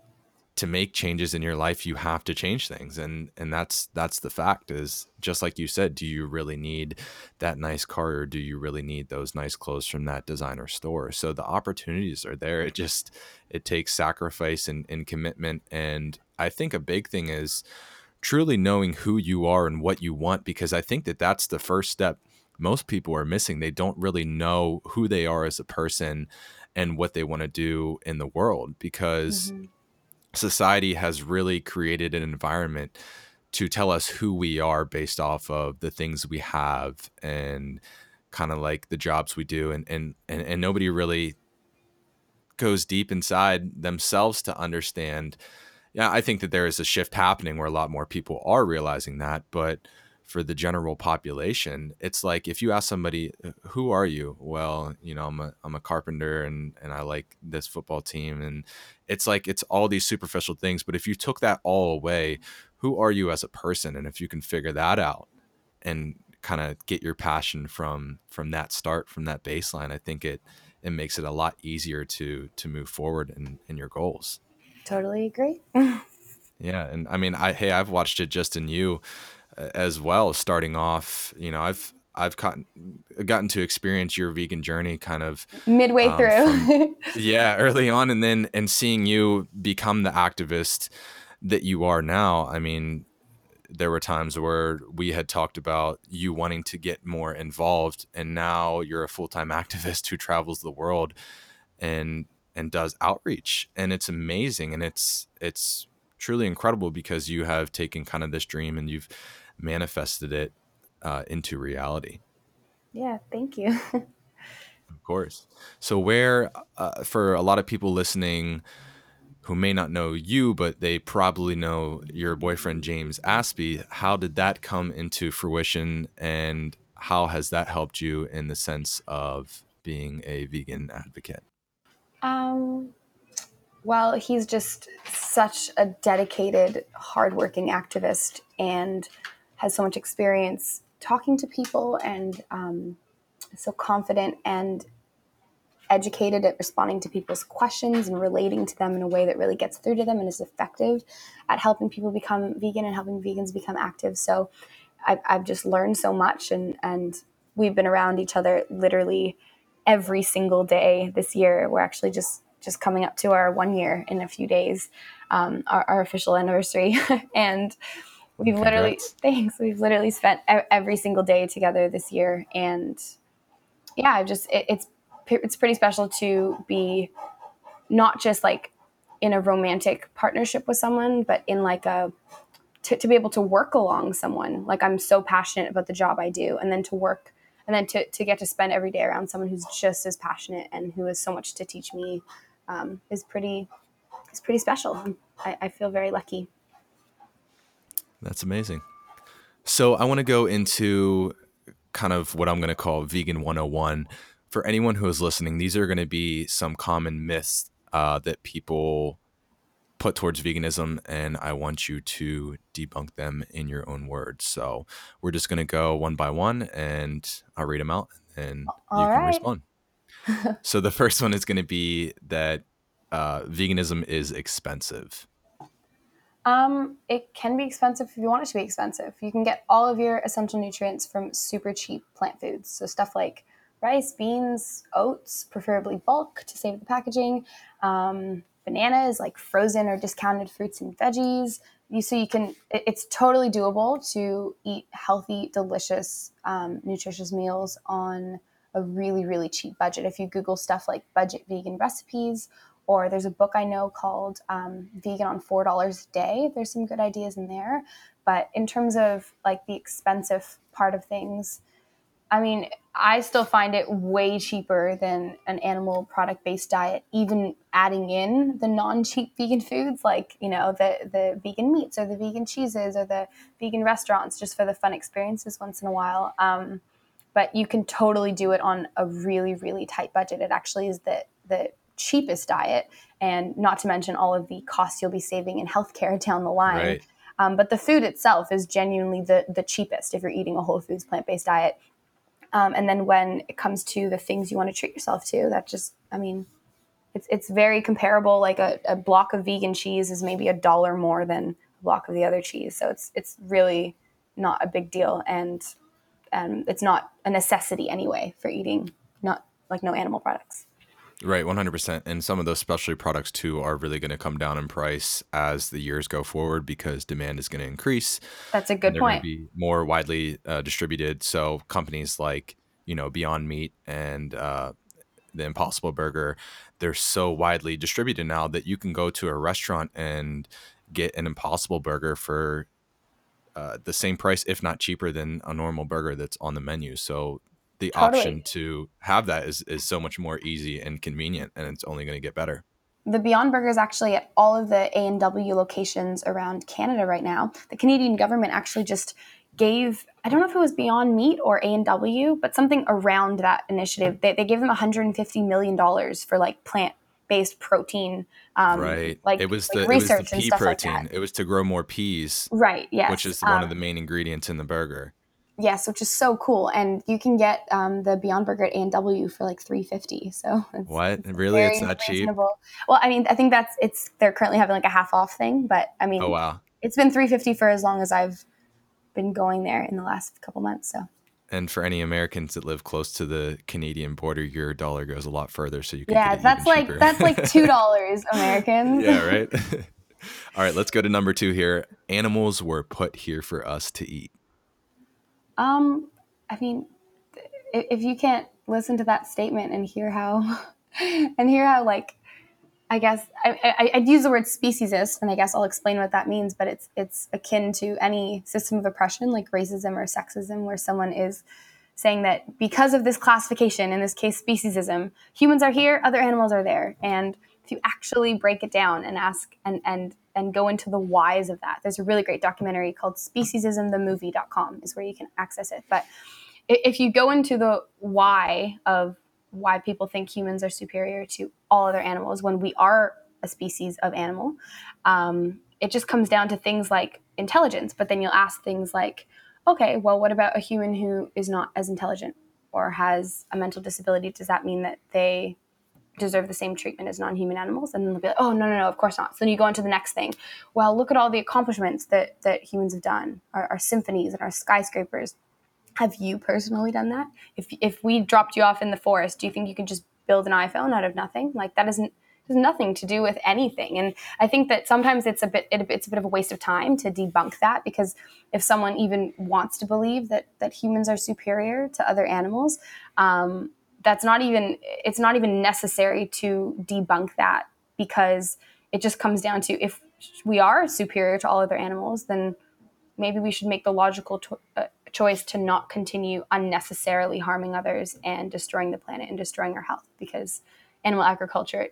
to make changes in your life you have to change things. And and that's that's the fact is just like you said do you really need that nice car or do you really need those nice clothes from that designer store? So the opportunities are there. It just it takes sacrifice and, and commitment. And i think a big thing is truly knowing who you are and what you want because i think that that's the first step most people are missing. They don't really know who they are as a person and what they want to do in the world because mm-hmm. society has really created an environment to tell us who we are based off of the things we have and kind of like the jobs we do and, and and and nobody really goes deep inside themselves to understand. Yeah i think that there is a shift happening where a lot more people are realizing that but for the general population it's like if you ask somebody uh, who are you? Well you know i'm a, I'm a carpenter and and i like this football team and it's like it's all these superficial things but if you took that all away who are you as a person? And if you can figure that out and kind of get your passion from from that start from that baseline i think it it makes it a lot easier to to move forward in in your goals. Totally agree. Yeah and i mean i hey i've watched it just in you as well starting off you know i've i've gotten gotten to experience your vegan journey kind of midway um, through. from, yeah early on and then and seeing you become the activist that you are now i mean there were times where we had talked about you wanting to get more involved and now you're a full-time activist who travels the world and and does outreach and it's amazing and it's it's truly incredible because you have taken kind of this dream and you've manifested it uh, into reality yeah thank you of course so where uh, for a lot of people listening who may not know you, but they probably know your boyfriend James Aspey. How did that come into fruition, and how has that helped you in the sense of being a vegan advocate? Um, well, he's just such a dedicated, hardworking activist, and has so much experience talking to people, and um, so confident and educated at responding to people's questions and relating to them in a way that really gets through to them and is effective at helping people become vegan and helping vegans become active. So I've, I've just learned so much and, and we've been around each other literally every single day this year. We're actually just just coming up to our one year in a few days, um, our, our, official anniversary, and we've Congrats. literally thanks. We've literally spent every single day together this year, and yeah, I've just it, it's it's pretty special to be not just like in a romantic partnership with someone, but in like a to, to be able to work along someone. Like I'm so passionate about the job I do, and then to work and then to, to get to spend every day around someone who's just as passionate and who has so much to teach me um, is pretty is pretty special. I, I feel very lucky. That's amazing. So I want to go into kind of what I'm going to call vegan 101 for anyone who is listening, these are going to be some common myths uh, that people put towards veganism, and I want you to debunk them in your own words. So we're just going to go one by one, and I'll read them out, and All you can right. respond. so the first one is going to be that uh, veganism is expensive. Um, it can be expensive if you want it to be expensive. You can get all of your essential nutrients from super cheap plant foods. So stuff like rice, beans, oats, preferably bulk to save the packaging. Um, bananas, like frozen or discounted fruits and veggies. You so you can. It's totally doable to eat healthy, delicious, um, nutritious meals on a really, really cheap budget. If you Google stuff like budget vegan recipes, or there's a book I know called um, Vegan on Four Dollars a Day. There's some good ideas in there. But in terms of like the expensive part of things, I mean, I still find it way cheaper than an animal product based diet, even adding in the non cheap vegan foods like, you know, the, the vegan meats or the vegan cheeses or the vegan restaurants just for the fun experiences once in a while. Um, but you can totally do it on a really, really tight budget. It actually is the, the cheapest diet, and not to mention all of the costs you'll be saving in healthcare down the line. Right. Um, but the food itself is genuinely the, the cheapest if you're eating a whole foods plant based diet um, and then when it comes to the things you want to treat yourself to, that just, I mean, it's, it's very comparable. Like a, a block of vegan cheese is maybe a dollar more than a block of the other cheese. So it's, it's really not a big deal. And, and it's not a necessity anyway for eating, not like no animal products. Right, 100%. And some of those specialty products too are really going to come down in price as the years go forward because demand is going to increase. That's a good point. Be more widely uh, distributed. So companies like, you know, Beyond Meat and uh, the Impossible Burger, they're so widely distributed now that you can go to a restaurant and get an Impossible Burger for uh, the same price, if not cheaper than a normal burger that's on the menu. So the totally. option to have that is, is so much more easy and convenient and it's only going to get better. The beyond burger is actually at all of the a&w locations around canada right now. The canadian government actually just gave i don't know if it was beyond meat or a&w but something around that initiative. They, they gave them 150 million dollars for like plant based protein um, right. like it was like the research it was the pea protein. like it was to grow more peas right yes which is um, one of um, the main ingredients in the burger Yes, which is so cool, and you can get um, the Beyond Burger at A and W for like three fifty. So it's, what really? It's not reasonable. cheap. Well, I mean, I think that's it's. They're currently having like a half off thing, but I mean, oh wow, it's been three fifty for as long as I've been going there in the last couple months. So. And for any Americans that live close to the Canadian border, your dollar goes a lot further, so you can. Yeah, that's like that's like two dollars Americans. yeah, right. All right, let's go to number two here. Animals were put here for us to eat. Um, I mean, if you can't listen to that statement and hear how, and hear how like, I guess I, would use the word speciesist, and I guess I'll explain what that means. But it's it's akin to any system of oppression, like racism or sexism, where someone is saying that because of this classification, in this case speciesism, humans are here, other animals are there, and if you actually break it down and ask and and and go into the whys of that, there's a really great documentary called speciesism the speciesismthemovie.com is where you can access it. But if you go into the why of why people think humans are superior to all other animals when we are a species of animal, um, it just comes down to things like intelligence. But then you'll ask things like, okay, well, what about a human who is not as intelligent or has a mental disability? Does that mean that they deserve the same treatment as non-human animals and then they'll be like oh no no no of course not so then you go on to the next thing well look at all the accomplishments that that humans have done our, our symphonies and our skyscrapers have you personally done that? If if we dropped you off in the forest, do you think you could just build an iPhone out of nothing? Like that isn't has nothing to do with anything. And I think that sometimes it's a bit it, it's a bit of a waste of time to debunk that because if someone even wants to believe that that humans are superior to other animals, um, that's not even it's not even necessary to debunk that because it just comes down to if we are superior to all other animals, then maybe we should make the logical to, uh, choice to not continue unnecessarily harming others and destroying the planet and destroying our health because animal agriculture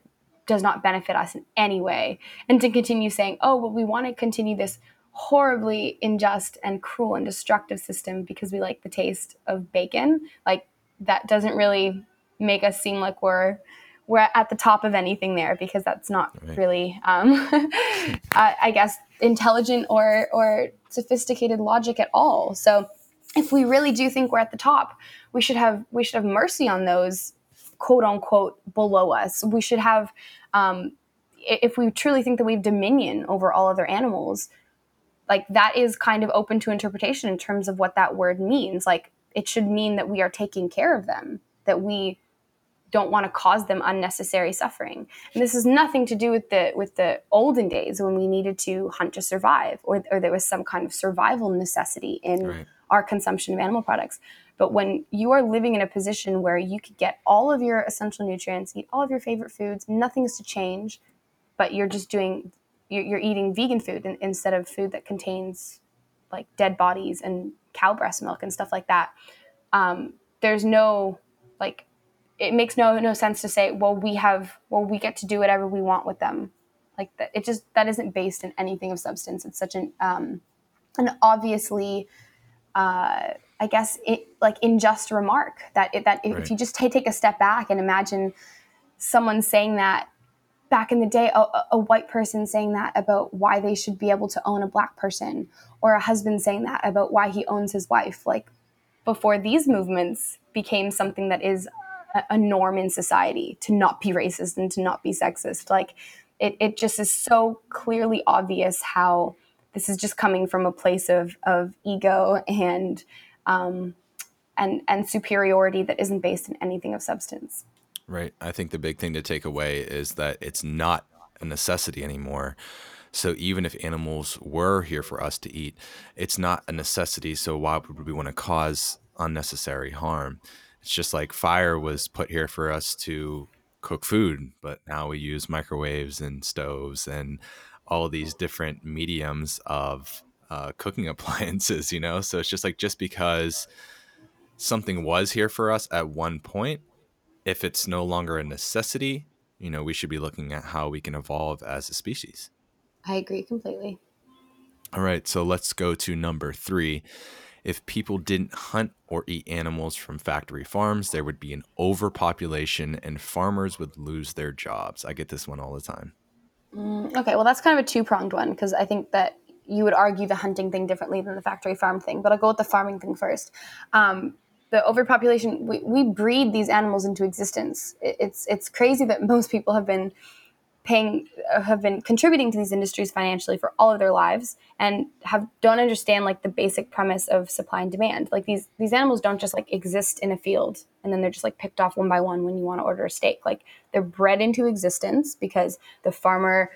does not benefit us in any way. And to continue saying, oh, well, we want to continue this horribly unjust and cruel and destructive system because we like the taste of bacon, like that doesn't really make us seem like we're we're at the top of anything there because that's not right. really, um, uh, I guess, intelligent or or sophisticated logic at all. So if we really do think we're at the top, we should have we should have mercy on those quote unquote below us. We should have, um, if we truly think that we have dominion over all other animals, like that is kind of open to interpretation in terms of what that word means. Like it should mean that we are taking care of them, that we don't want to cause them unnecessary suffering. And this has nothing to do with the with the olden days when we needed to hunt to survive, or, or there was some kind of survival necessity in right our consumption of animal products. But when you are living in a position where you could get all of your essential nutrients, eat all of your favorite foods, nothing is to change, but you're just doing, you're, you're eating vegan food instead of food that contains like dead bodies and cow breast milk and stuff like that. Um, there's no like, it makes no no sense to say, well, we have, well, we get to do whatever we want with them. Like that, it just that isn't based in anything of substance. It's such an um, an obviously uh, I guess, it, like unjust remark that it, that right. if you just t- take a step back and imagine someone saying that back in the day, a, a, white person saying that about why they should be able to own a black person, or a husband saying that about why he owns his wife. Like before these movements became something that is a, a norm in society to not be racist and to not be sexist. Like it, it just is so clearly obvious how this is just coming from a place of of ego and um, and and superiority that isn't based in anything of substance. Right. I think the big thing to take away is that it's not a necessity anymore. So even if animals were here for us to eat, it's not a necessity. So why would we want to cause unnecessary harm? It's just like fire was put here for us to cook food, but now we use microwaves and stoves and all these different mediums of uh, cooking appliances, you know? So it's just like, just because something was here for us at one point, if it's no longer a necessity, you know, we should be looking at how we can evolve as a species. I agree completely. All right, so let's go to number three. If people didn't hunt or eat animals from factory farms, there would be an overpopulation and farmers would lose their jobs. I get this one all the time. Mm, okay, well, that's kind of a two pronged one because I think that you would argue the hunting thing differently than the factory farm thing, but I'll go with the farming thing first. Um, the overpopulation, we, we breed these animals into existence. It, it's it's crazy that most people have been paying uh, have been contributing to these industries financially for all of their lives and have don't understand like the basic premise of supply and demand like these these animals don't just like exist in a field and then they're just like picked off one by one when you want to order a steak like they're bred into existence because the farmer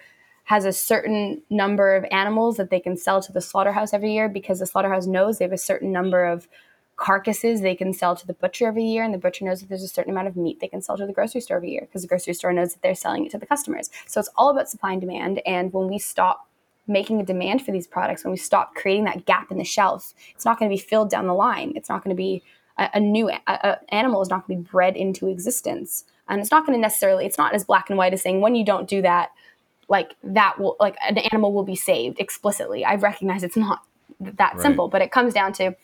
has a certain number of animals that they can sell to the slaughterhouse every year because the slaughterhouse knows they have a certain number of carcasses they can sell to the butcher every year and the butcher knows that there's a certain amount of meat they can sell to the grocery store every year because the grocery store knows that they're selling it to the customers. So it's all about supply and demand and when we stop making a demand for these products when we stop creating that gap in the shelf it's not going to be filled down the line. It's not going to be a, a new a, a animal is not going to be bred into existence. And it's not going to necessarily it's not as black and white as saying when you don't do that like that will like an animal will be saved explicitly. I recognize it's not that right. simple but it comes down to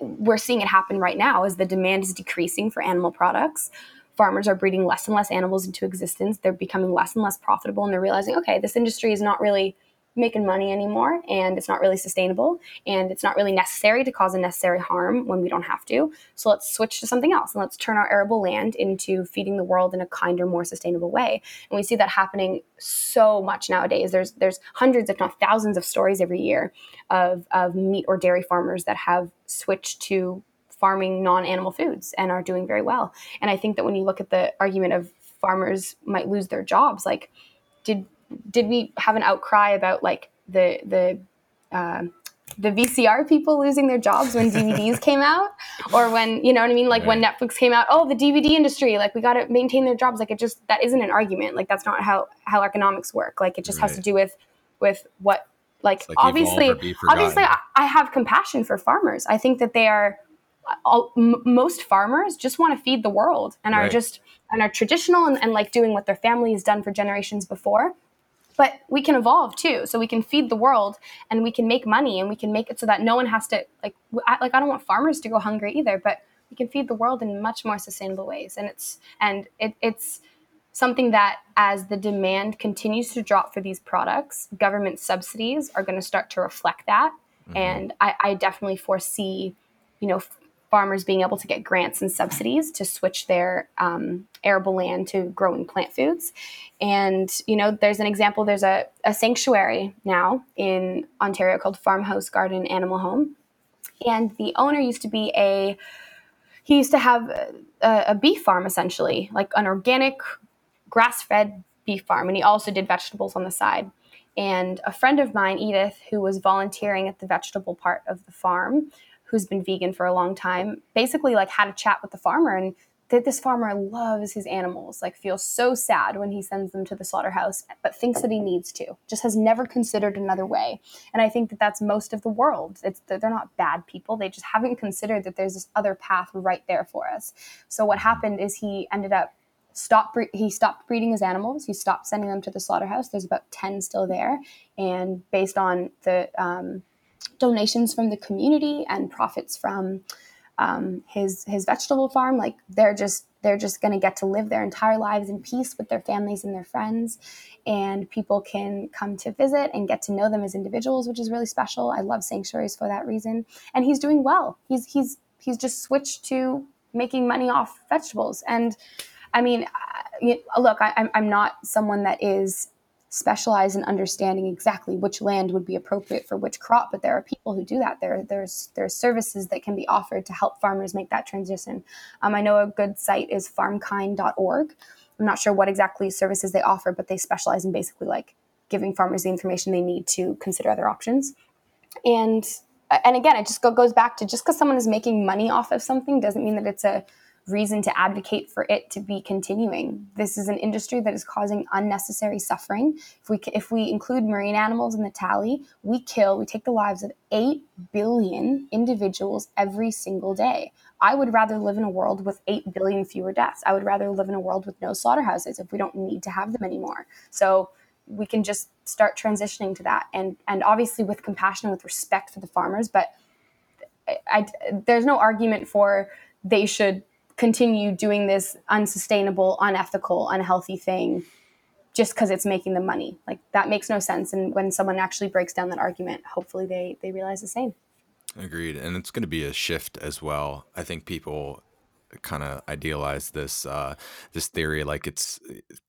we're seeing it happen right now as the demand is decreasing for animal products. Farmers are breeding less and less animals into existence. They're becoming less and less profitable and they're realizing okay this industry is not really making money anymore and it's not really sustainable and it's not really necessary to cause unnecessary harm when we don't have to. So let's switch to something else and let's turn our arable land into feeding the world in a kinder, more sustainable way. And we see that happening so much nowadays. There's there's hundreds, if not thousands, of stories every year of, of meat or dairy farmers that have switched to farming non-animal foods and are doing very well. And I think that when you look at the argument of farmers might lose their jobs, like did did we have an outcry about like the the uh, the VCR people losing their jobs when DVDs came out, or when you know what I mean, like right. when Netflix came out. Oh, the DVD industry, like we got to maintain their jobs. Like it just that isn't an argument. Like that's not how how economics work. Like it just right. has to do with with what like, like obviously obviously I, I, have compassion for farmers. I think that they are all, m- most farmers just want to feed the world and right. are just and are traditional and, and like doing what their family has done for generations before but we can evolve too. So we can feed the world and we can make money and we can make it so that no one has to like I, like I don't want farmers to go hungry either but we can feed the world in much more sustainable ways. And it's and it, it's something that as the demand continues to drop for these products government subsidies are going to start to reflect that. Mm-hmm. and I, I definitely foresee you know farmers being able to get grants and subsidies to switch their um, arable land to growing plant foods. And, you know, there's an example, there's a, a sanctuary now in Ontario called Farmhouse Garden Animal Home. And the owner used to be a, he used to have a, a beef farm essentially, like an organic grass fed beef farm. And he also did vegetables on the side. And a friend of mine, Edith, who was volunteering at the vegetable part of the farm, who's been vegan for a long time, basically like had a chat with the farmer and that this farmer loves his animals, like feels so sad when he sends them to the slaughterhouse, but thinks that he needs to, just has never considered another way. And I think that that's most of the world. It's they're not bad people. They just haven't considered that there's this other path right there for us. So what happened is he ended up stopped he stopped breeding his animals. He stopped sending them to the slaughterhouse. There's about ten still there, and based on the um, donations from the community and profits from um, his his vegetable farm. Like they're just they're just going to get to live their entire lives in peace with their families and their friends. And people can come to visit and get to know them as individuals which is really special. I love sanctuaries for that reason. And he's doing well. He's he's he's just switched to making money off vegetables. And i mean look I, i'm not someone that is specialize in understanding exactly which land would be appropriate for which crop but there are people who do that. There there's there's services that can be offered to help farmers make that transition. Um, i know a good site is farmkind.org i'm not sure what exactly services they offer but they specialize in basically like giving farmers the information they need to consider other options. And and again it just go, goes back to just because someone is making money off of something doesn't mean that it's a reason to advocate for it to be continuing. This is an industry that is causing unnecessary suffering. If we if we include marine animals in the tally, we kill, we take the lives of 8 billion individuals every single day. I would rather live in a world with 8 billion fewer deaths. I would rather live in a world with no slaughterhouses if we don't need to have them anymore. So we can just start transitioning to that and and obviously with compassion with respect for the farmers, but I, I, there's no argument for they should continue doing this unsustainable, unethical, unhealthy thing just because it's making them money. Like that makes no sense. And when someone actually breaks down that argument, hopefully they they realize the same. Agreed. And it's going to be a shift as well. I think people kind of idealize this uh, this theory like it's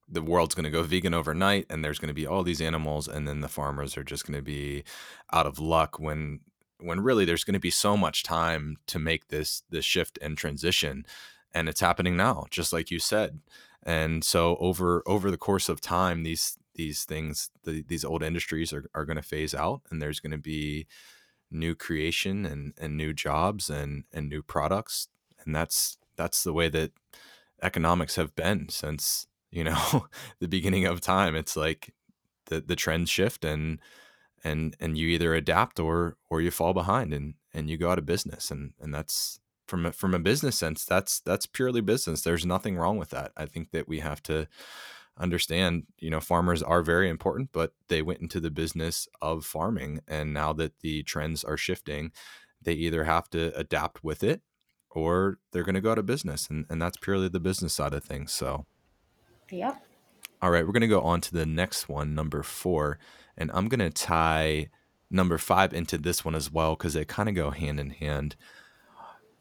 the world's going to go vegan overnight and there's going to be all these animals and then the farmers are just going to be out of luck when when really there's going to be so much time to make this this shift and transition and it's happening now just like you said and so over over the course of time these these things, the, these old industries are, are going to phase out and there's going to be new creation and, and new jobs and, and new products. And that's, that's the way that economics have been since, you know, the beginning of time. It's like the, the trends shift and, and, and you either adapt or, or you fall behind and, and you go out of business. And, and that's, from a, from a business sense, that's that's purely business. There's nothing wrong with that. I think that we have to understand, you know, farmers are very important, but they went into the business of farming, and now that the trends are shifting, they either have to adapt with it or they're going to go out of business, and and that's purely the business side of things. So, yep. All right, we're going to go on to the next one, number four, and I'm going to tie number five into this one as well because they kind of go hand in hand.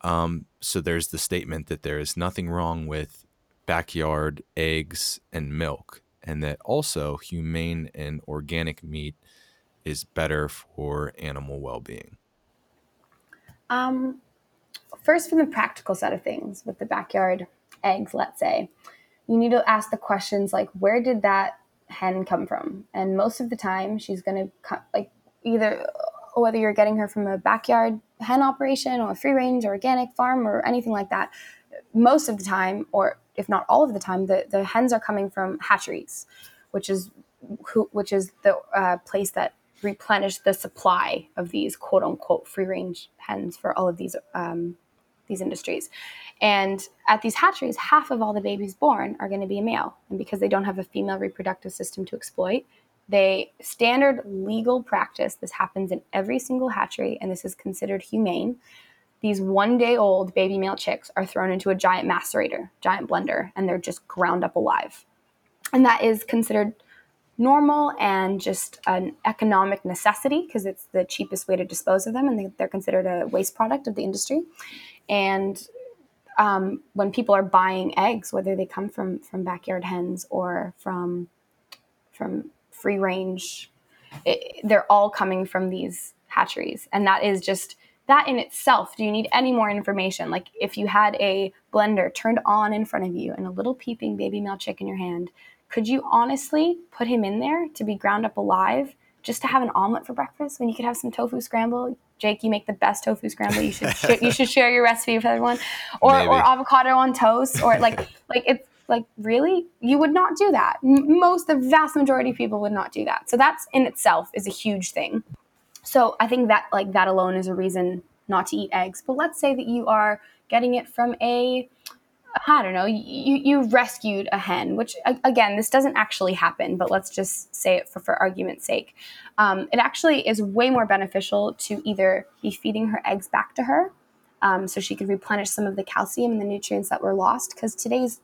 Um, so there's the statement that there is nothing wrong with backyard eggs and milk, and that also humane and organic meat is better for animal well-being. Um, first, from the practical side of things, with the backyard eggs, let's say, you need to ask the questions like, where did that hen come from? And most of the time, she's going to like either whether you're getting her from a backyard hen operation or free range or organic farm or anything like that, most of the time, or if not all of the time, the, the hens are coming from hatcheries, which is who, which is the uh, place that replenish the supply of these quote unquote free range hens for all of these um, these industries. And at these hatcheries, half of all the babies born are going to be a male, and because they don't have a female reproductive system to exploit, they standard legal practice. This happens in every single hatchery, and this is considered humane. These one day old baby male chicks are thrown into a giant macerator, giant blender, and they're just ground up alive. And that is considered normal and just an economic necessity because it's the cheapest way to dispose of them, and they're considered a waste product of the industry. And um, when people are buying eggs, whether they come from from backyard hens or from from free range. It, they're all coming from these hatcheries. And that is just that in itself. Do you need any more information? Like if you had a blender turned on in front of you and a little peeping baby male chick in your hand, could you honestly put him in there to be ground up alive just to have an omelet for breakfast when you could have some tofu scramble? Jake, you make the best tofu scramble. You should sh- you should share your recipe with everyone, or Maybe. or avocado on toast, or like like it's like really? You would not do that. Most the vast majority of people would not do that. So that's in itself is a huge thing. So i think that like that alone is a reason not to eat eggs. But let's say that you are getting it from a I don't know, you, you rescued a hen, which again, this doesn't actually happen, but let's just say it for, for argument's sake. Um, it actually is way more beneficial to either be feeding her eggs back to her um, so she could replenish some of the calcium and the nutrients that were lost. Because today's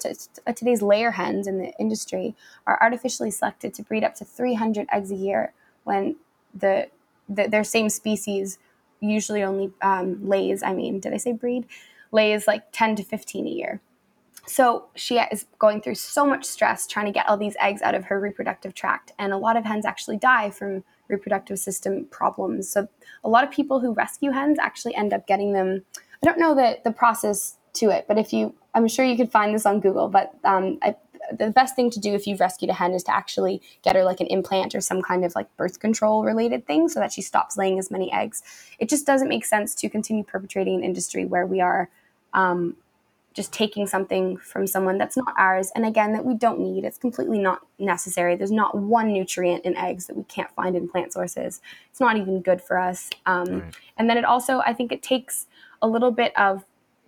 t- today's layer hens in the industry are artificially selected to breed up to 300 eggs a year, when the, the their same species usually only um, lays. I mean, did I say breed? Lays like 10 to 15 a year. So she is going through so much stress trying to get all these eggs out of her reproductive tract, and a lot of hens actually die from reproductive system problems. So a lot of people who rescue hens actually end up getting them. I don't know the the process to it, but if you, I'm sure you could find this on Google. But um, I, the best thing to do if you've rescued a hen is to actually get her like an implant or some kind of like birth control related thing so that she stops laying as many eggs. It just doesn't make sense to continue perpetrating an industry where we are um, just taking something from someone that's not ours. And again that we don't need. It's completely not necessary. There's not one nutrient in eggs that we can't find in plant sources. It's not even good for us. Um, right. and then it also i think it takes a little bit of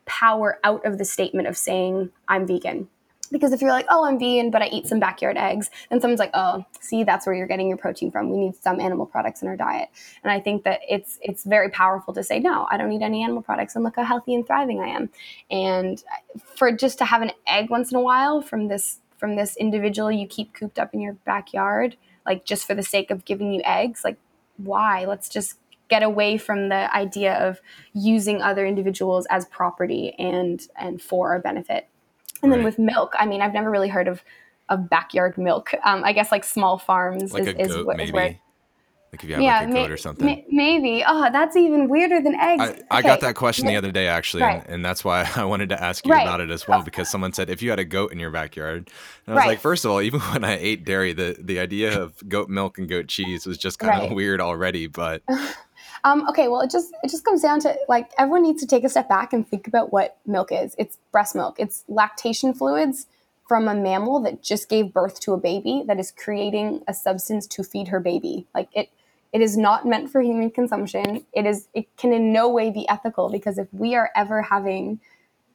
power out of the statement of saying i'm vegan because if you're like, oh, I'm vegan, but I eat some backyard eggs, then someone's like, oh, see, that's where you're getting your protein from. We need some animal products in our diet. And I think that it's it's very powerful to say, no, I don't need any animal products, and look how healthy and thriving I am. And for just to have an egg once in a while from this from this individual you keep cooped up in your backyard, like just for the sake of giving you eggs, like why? Let's just get away from the idea of using other individuals as property and and for our benefit. And right. then with milk, I mean, I've never really heard of of backyard milk. Um, I guess like small farms like is, is goat, where, where, Like if you have yeah, like a may- goat or something. May- maybe. Oh, that's even weirder than eggs. I, okay. I got that question the other day actually, right. and, and, that's why I wanted to ask you right. about it as well because someone said if you had a goat in your backyard, and I was right. like, first of all, even when I ate dairy, the the idea of goat milk and goat cheese was just kind of weird already. But um, okay, well, it just it just comes down to like everyone needs to take a step back and think about what milk is. It's breast milk. It's lactation fluids from a mammal that just gave birth to a baby that is creating a substance to feed her baby. Like it it is not meant for human consumption. It is it can in no way be ethical because if we are ever having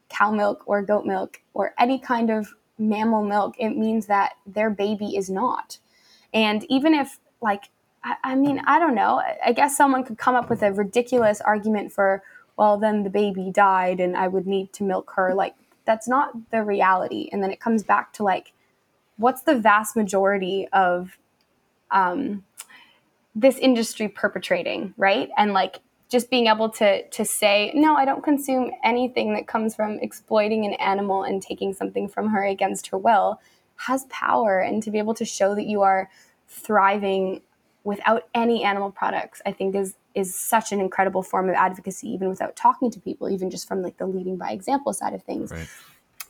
cow milk or goat milk or any kind of mammal milk, it means that their baby is not. And even if like I, I mean, I don't know. I guess someone could come up with a ridiculous argument for, well, then the baby died and I would need to milk her. Like that's not the reality. And then it comes back to like, what's the vast majority of um, this industry perpetrating, right? And like just being able to to say no, I don't consume anything that comes from exploiting an animal and taking something from her against her will has power, and to be able to show that you are thriving without any animal products, I think is is such an incredible form of advocacy, even without talking to people, even just from like the leading by example side of things. Right.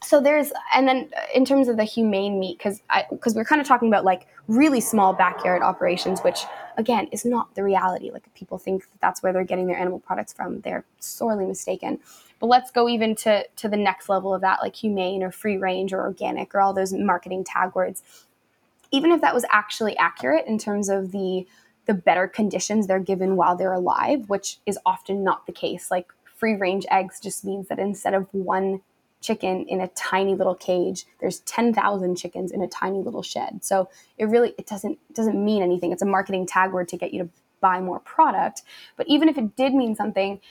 So there's and then in terms of the humane meat because because we're kind of talking about like really small backyard operations which again is not the reality. Like people think that that's where they're getting their animal products from. They're sorely mistaken. But let's go even to to the next level of that like humane or free range or organic or all those marketing tag words even if that was actually accurate in terms of the the better conditions they're given while they're alive which is often not the case. Like free range eggs just means that instead of one chicken in a tiny little cage there's 10,000 chickens in a tiny little shed. So it really it doesn't it doesn't mean anything. It's a marketing tag word to get you to buy more product. But even if it did mean something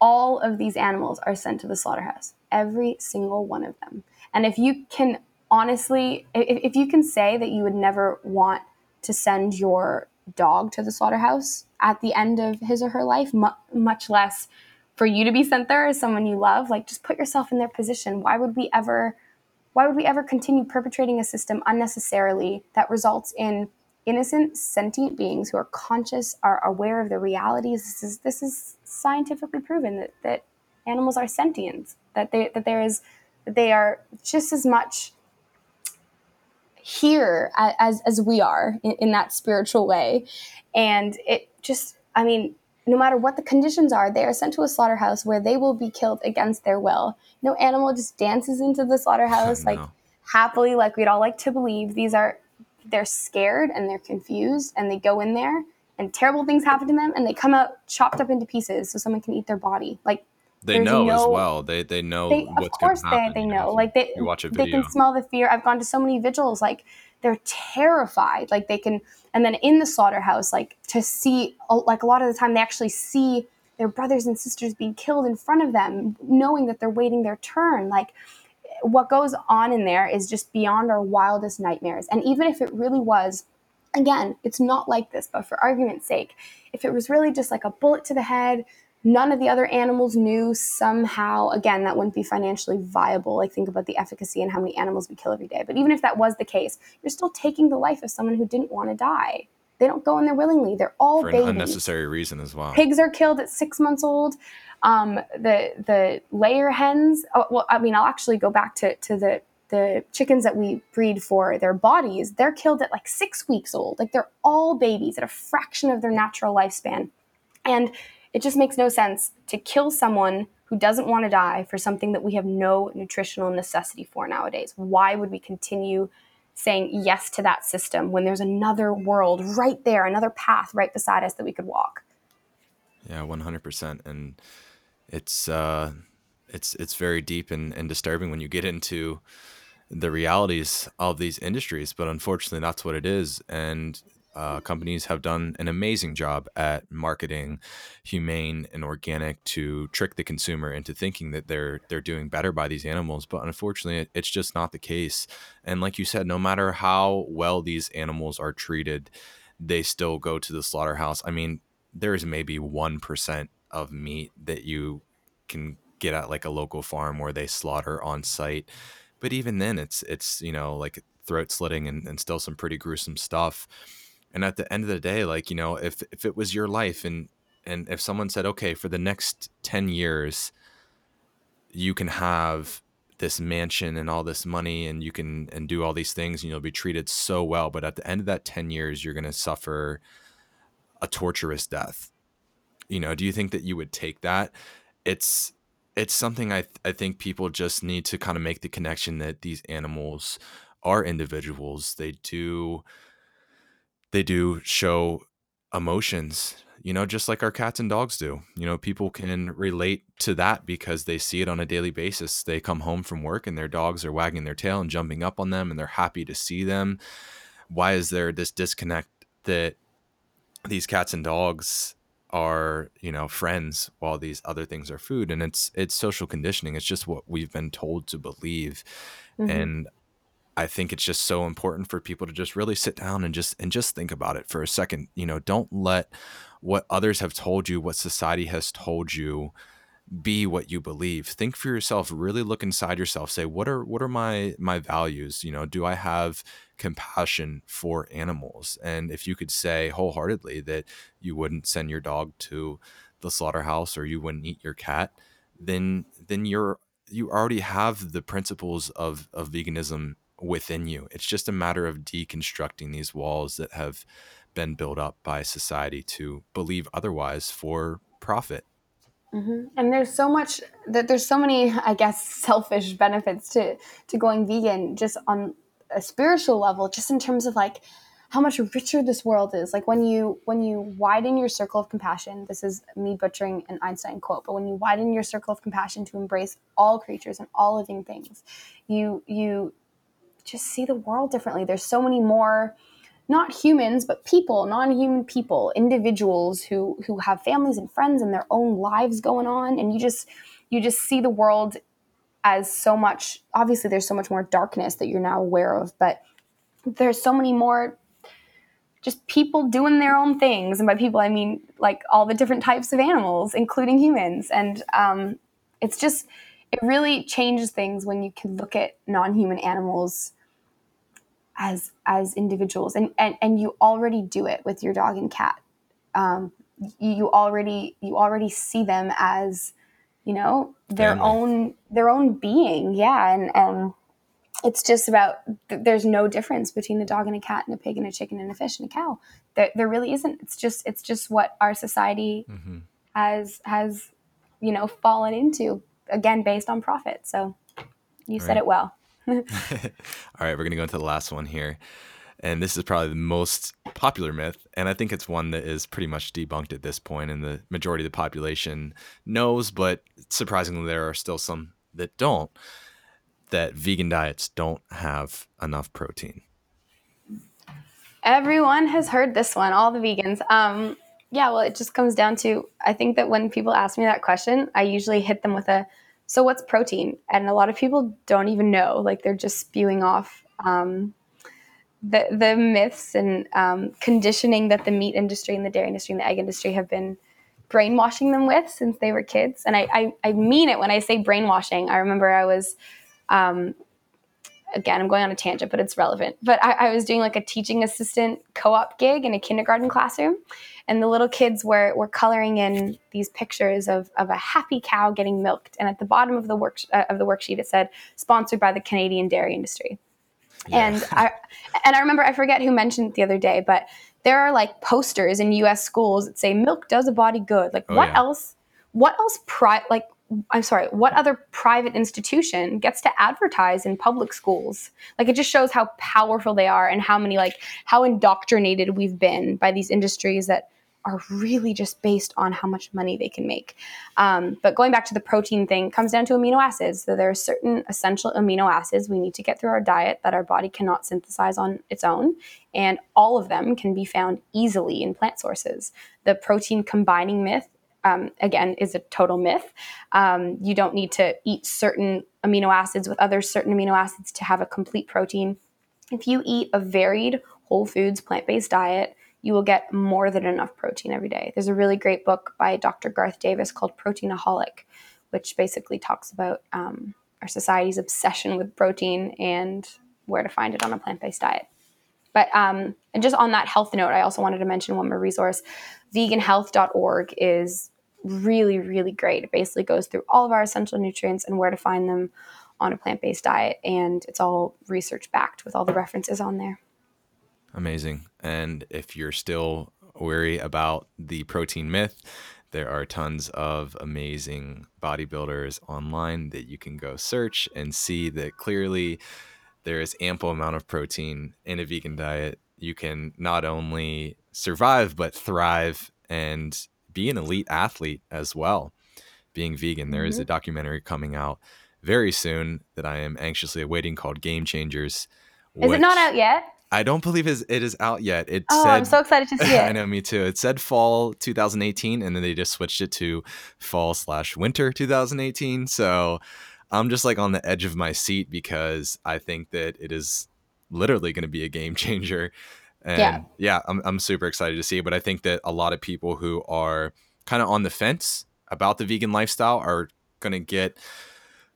all of these animals are sent to the slaughterhouse every single one of them. And if you can honestly if, if you can say that you would never want to send your dog to the slaughterhouse at the end of his or her life mu- much less for you to be sent there as someone you love like just put yourself in their position. Why would we ever why would we ever continue perpetrating a system unnecessarily that results in innocent sentient beings who are conscious are aware of the realities? This is this is scientifically proven that that animals are sentient that they that there is that they are just as much here as as we are in, in that spiritual way and it just i mean no matter what the conditions are, they are sent to a slaughterhouse where they will be killed against their will. No animal just dances into the slaughterhouse like happily, like we'd all like to believe. These are they're scared and they're confused and they go in there and terrible things happen to them and they come out chopped up into pieces so someone can eat their body. Like they know no, as well. They they know they, of course they, they know. Like they they can smell the fear. I've gone to so many vigils like they're terrified. Like they can and then in the slaughterhouse like to see like a lot of the time they actually see their brothers and sisters being killed in front of them knowing that they're waiting their turn like what goes on in there is just beyond our wildest nightmares and even if it really was again it's not like this but for argument's sake if it was really just like a bullet to the head none of the other animals knew somehow. Again that wouldn't be financially viable. Like think about the efficacy and how many animals we kill every day. But even if that was the case you're still taking the life of someone who didn't want to die. They don't go in there willingly. They're all for babies. an unnecessary reason as well. Pigs are killed at six months old. Um, the the layer hens oh, well i mean i'll actually go back to, to the the chickens that we breed for their bodies. They're killed at like six weeks old. Like they're all babies at a fraction of their natural lifespan. And it just makes no sense to kill someone who doesn't want to die for something that we have no nutritional necessity for nowadays. Why would we continue saying yes to that system when there's another world right there, another path right beside us that we could walk? Yeah, 100%. And it's, uh, it's, it's very deep and, and disturbing when you get into the realities of these industries, but unfortunately, that's what it is. And uh, companies have done an amazing job at marketing humane and organic to trick the consumer into thinking that they're they're doing better by these animals but unfortunately it's just not the case. And like you said no matter how well these animals are treated they still go to the slaughterhouse. I mean there's maybe 1% of meat that you can get at like a local farm where they slaughter on site. But even then it's it's you know like throat slitting and, and still some pretty gruesome stuff And at the end of the day, like, you know, if if it was your life and and if someone said, okay, for the next 10 years, you can have this mansion and all this money and you can and do all these things and you'll be treated so well but at the end of that 10 years you're going to suffer a torturous death. You know do you think that you would take that? It's it's something i th- i think people just need to kind of make the connection that these animals are individuals. They do they do show emotions you know, just like our cats and dogs do. You know, people can relate to that because they see it on a daily basis. They come home from work and their dogs are wagging their tail and jumping up on them and they're happy to see them. Why is there this disconnect that these cats and dogs are, you know, friends while these other things are food and it's it's social conditioning. It's just what we've been told to believe. Mm-hmm. And I think it's just so important for people to just really sit down and just and just think about it for a second. You know, don't let what others have told you, what society has told you, be what you believe. Think for yourself, really look inside yourself, say, what are what are my my values? You know, do I have compassion for animals? And if you could say wholeheartedly that you wouldn't send your dog to the slaughterhouse or you wouldn't eat your cat, then then you're you already have the principles of of veganism within you. It's just a matter of deconstructing these walls that have been built up by society to believe otherwise for profit. Mm-hmm. And there's so much that there's so many, I guess, selfish benefits to to going vegan, just on a spiritual level, just in terms of like how much richer this world is. Like when you when you widen your circle of compassion, this is me butchering an Einstein quote, but when you widen your circle of compassion to embrace all creatures and all living things, you you just see the world differently. There's so many more not humans but people non-human people individuals who who have families and friends and their own lives going on. And you just you just see the world as so much obviously there's so much more darkness that you're now aware of but there's so many more just people doing their own things. And by people i mean like all the different types of animals including humans. And um, it's just it really changes things when you can look at non-human animals as as individuals. And and, and you already do it with your dog and cat. Um, you already you already see them as you know their Family. own their own being. Yeah. And um it's just about there's no difference between a dog and a cat and a pig and a chicken and a fish and a cow. There, there really isn't. It's just it's just what our society mm-hmm. has has you know fallen into again based on profit so you right. said it well All right, we're going to go into the last one here. And this is probably the most popular myth. And I think it's one that is pretty much debunked at this point, and the majority of the population knows, but surprisingly, there are still some that don't that vegan diets don't have enough protein. Everyone has heard this one, all the vegans. Um, yeah, well, it just comes down to I think that when people ask me that question, I usually hit them with a so, what's protein? And a lot of people don't even know. Like, they're just spewing off um, the, the myths and um, conditioning that the meat industry and the dairy industry and the egg industry have been brainwashing them with since they were kids. And I, I, I mean it when I say brainwashing. I remember I was, um, again, I'm going on a tangent, but it's relevant. But I, I was doing like a teaching assistant co op gig in a kindergarten classroom and the little kids were, were coloring in these pictures of, of a happy cow getting milked and at the bottom of the work uh, of the worksheet it said sponsored by the Canadian dairy industry yeah. and I and I remember I forget who mentioned it the other day but there are like posters in US schools that say milk does a body good like oh, what yeah. else what else pri- like I'm sorry, what other private institution gets to advertise in public schools? Like it just shows how powerful they are and how many like how indoctrinated we've been by these industries that are really just based on how much money they can make. Um, but going back to the protein thing, comes down to amino acids. So there are certain essential amino acids we need to get through our diet that our body cannot synthesize on its own, and all of them can be found easily in plant sources. The protein combining myth. Um, again, is a total myth. Um, you don't need to eat certain amino acids with other certain amino acids to have a complete protein. If you eat a varied whole foods plant based diet, you will get more than enough protein every day. There's a really great book by Dr. Garth Davis called Proteinaholic, which basically talks about um, our society's obsession with protein and where to find it on a plant based diet. But um, and just on that health note, I also wanted to mention one more resource. Veganhealth.org is really, really great. It basically goes through all of our essential nutrients and where to find them on a plant based diet. And it's all research backed with all the references on there. Amazing. And if you're still worry about the protein myth, there are tons of amazing bodybuilders online that you can go search and see that clearly there is ample amount of protein in a vegan diet. You can not only survive but thrive and be an elite athlete as well. Being vegan, mm-hmm. there is a mm-hmm. documentary coming out very soon that I am anxiously awaiting called Game Changers. Is it not out yet? I don't believe it is out yet. It oh, said, I'm so excited to see it. I know, me too. It said fall 2018, and then they just switched it to fall slash winter 2018. So I'm just like on the edge of my seat because I think that it is literally going to be a game changer. And yeah, yeah I'm, I'm super excited to see it. But I think that a lot of people who are kind of on the fence about the vegan lifestyle are going to get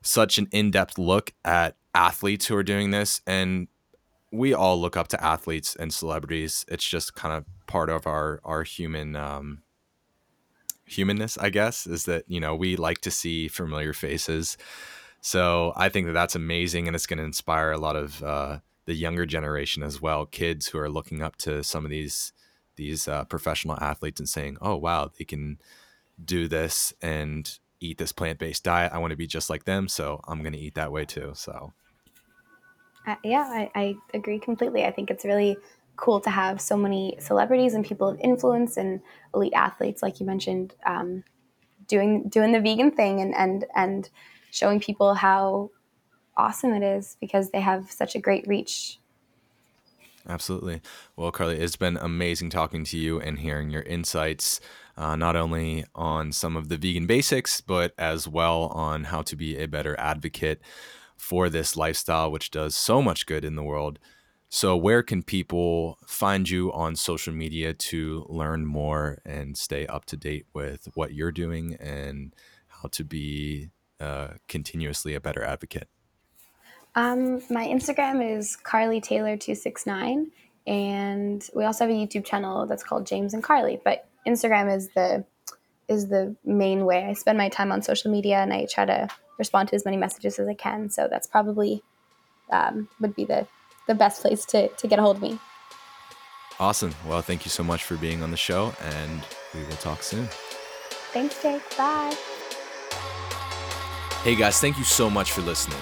such an in depth look at athletes who are doing this. And we all look up to athletes and celebrities. It's just kind of part of our our human um, humanness, I guess, is that you know we like to see familiar faces. So I think that that's amazing, and it's going to inspire a lot of uh, the younger generation as well, kids who are looking up to some of these these uh, professional athletes and saying, "Oh wow, they can do this and eat this plant based diet. I want to be just like them, so I'm going to eat that way too." So uh, yeah, I, I agree completely. I think it's really cool to have so many celebrities and people of influence and elite athletes, like you mentioned, um, doing doing the vegan thing and and and showing people how awesome it is because they have such a great reach. Absolutely. Well, Carly, it's been amazing talking to you and hearing your insights, uh, not only on some of the vegan basics, but as well on how to be a better advocate for this lifestyle, which does so much good in the world. So, where can people find you on social media to learn more and stay up to date with what you're doing and how to be uh, continuously a better advocate? Um, my Instagram is Carly Taylor two six nine, and we also have a YouTube channel that's called James and Carly. But Instagram is the is the main way I spend my time on social media, and I try to respond to as many messages as I can. So that's probably um, would be the the best place to to get a hold of me. Awesome. Well, thank you so much for being on the show, and we will talk soon. Thanks, Jake. Bye. Hey guys, thank you so much for listening.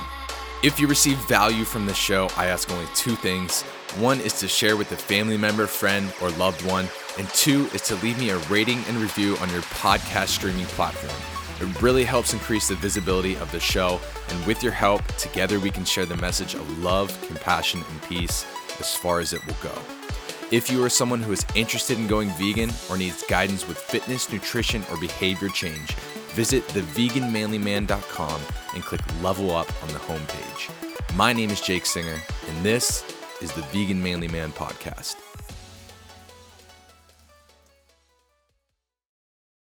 If you receive value from the show, I ask only two things. One is to share with a family member, friend, or loved one, and two is to leave me a rating and review on your podcast streaming platform. It really helps increase the visibility of the show, and with your help, together we can share the message of love, compassion, and peace as far as it will go. If you are someone who is interested in going vegan or needs guidance with fitness, nutrition, or behavior change, visit theveganmanlyman.com and click Level Up on the homepage. My name is Jake Singer, and this is the Vegan Manly Man Podcast.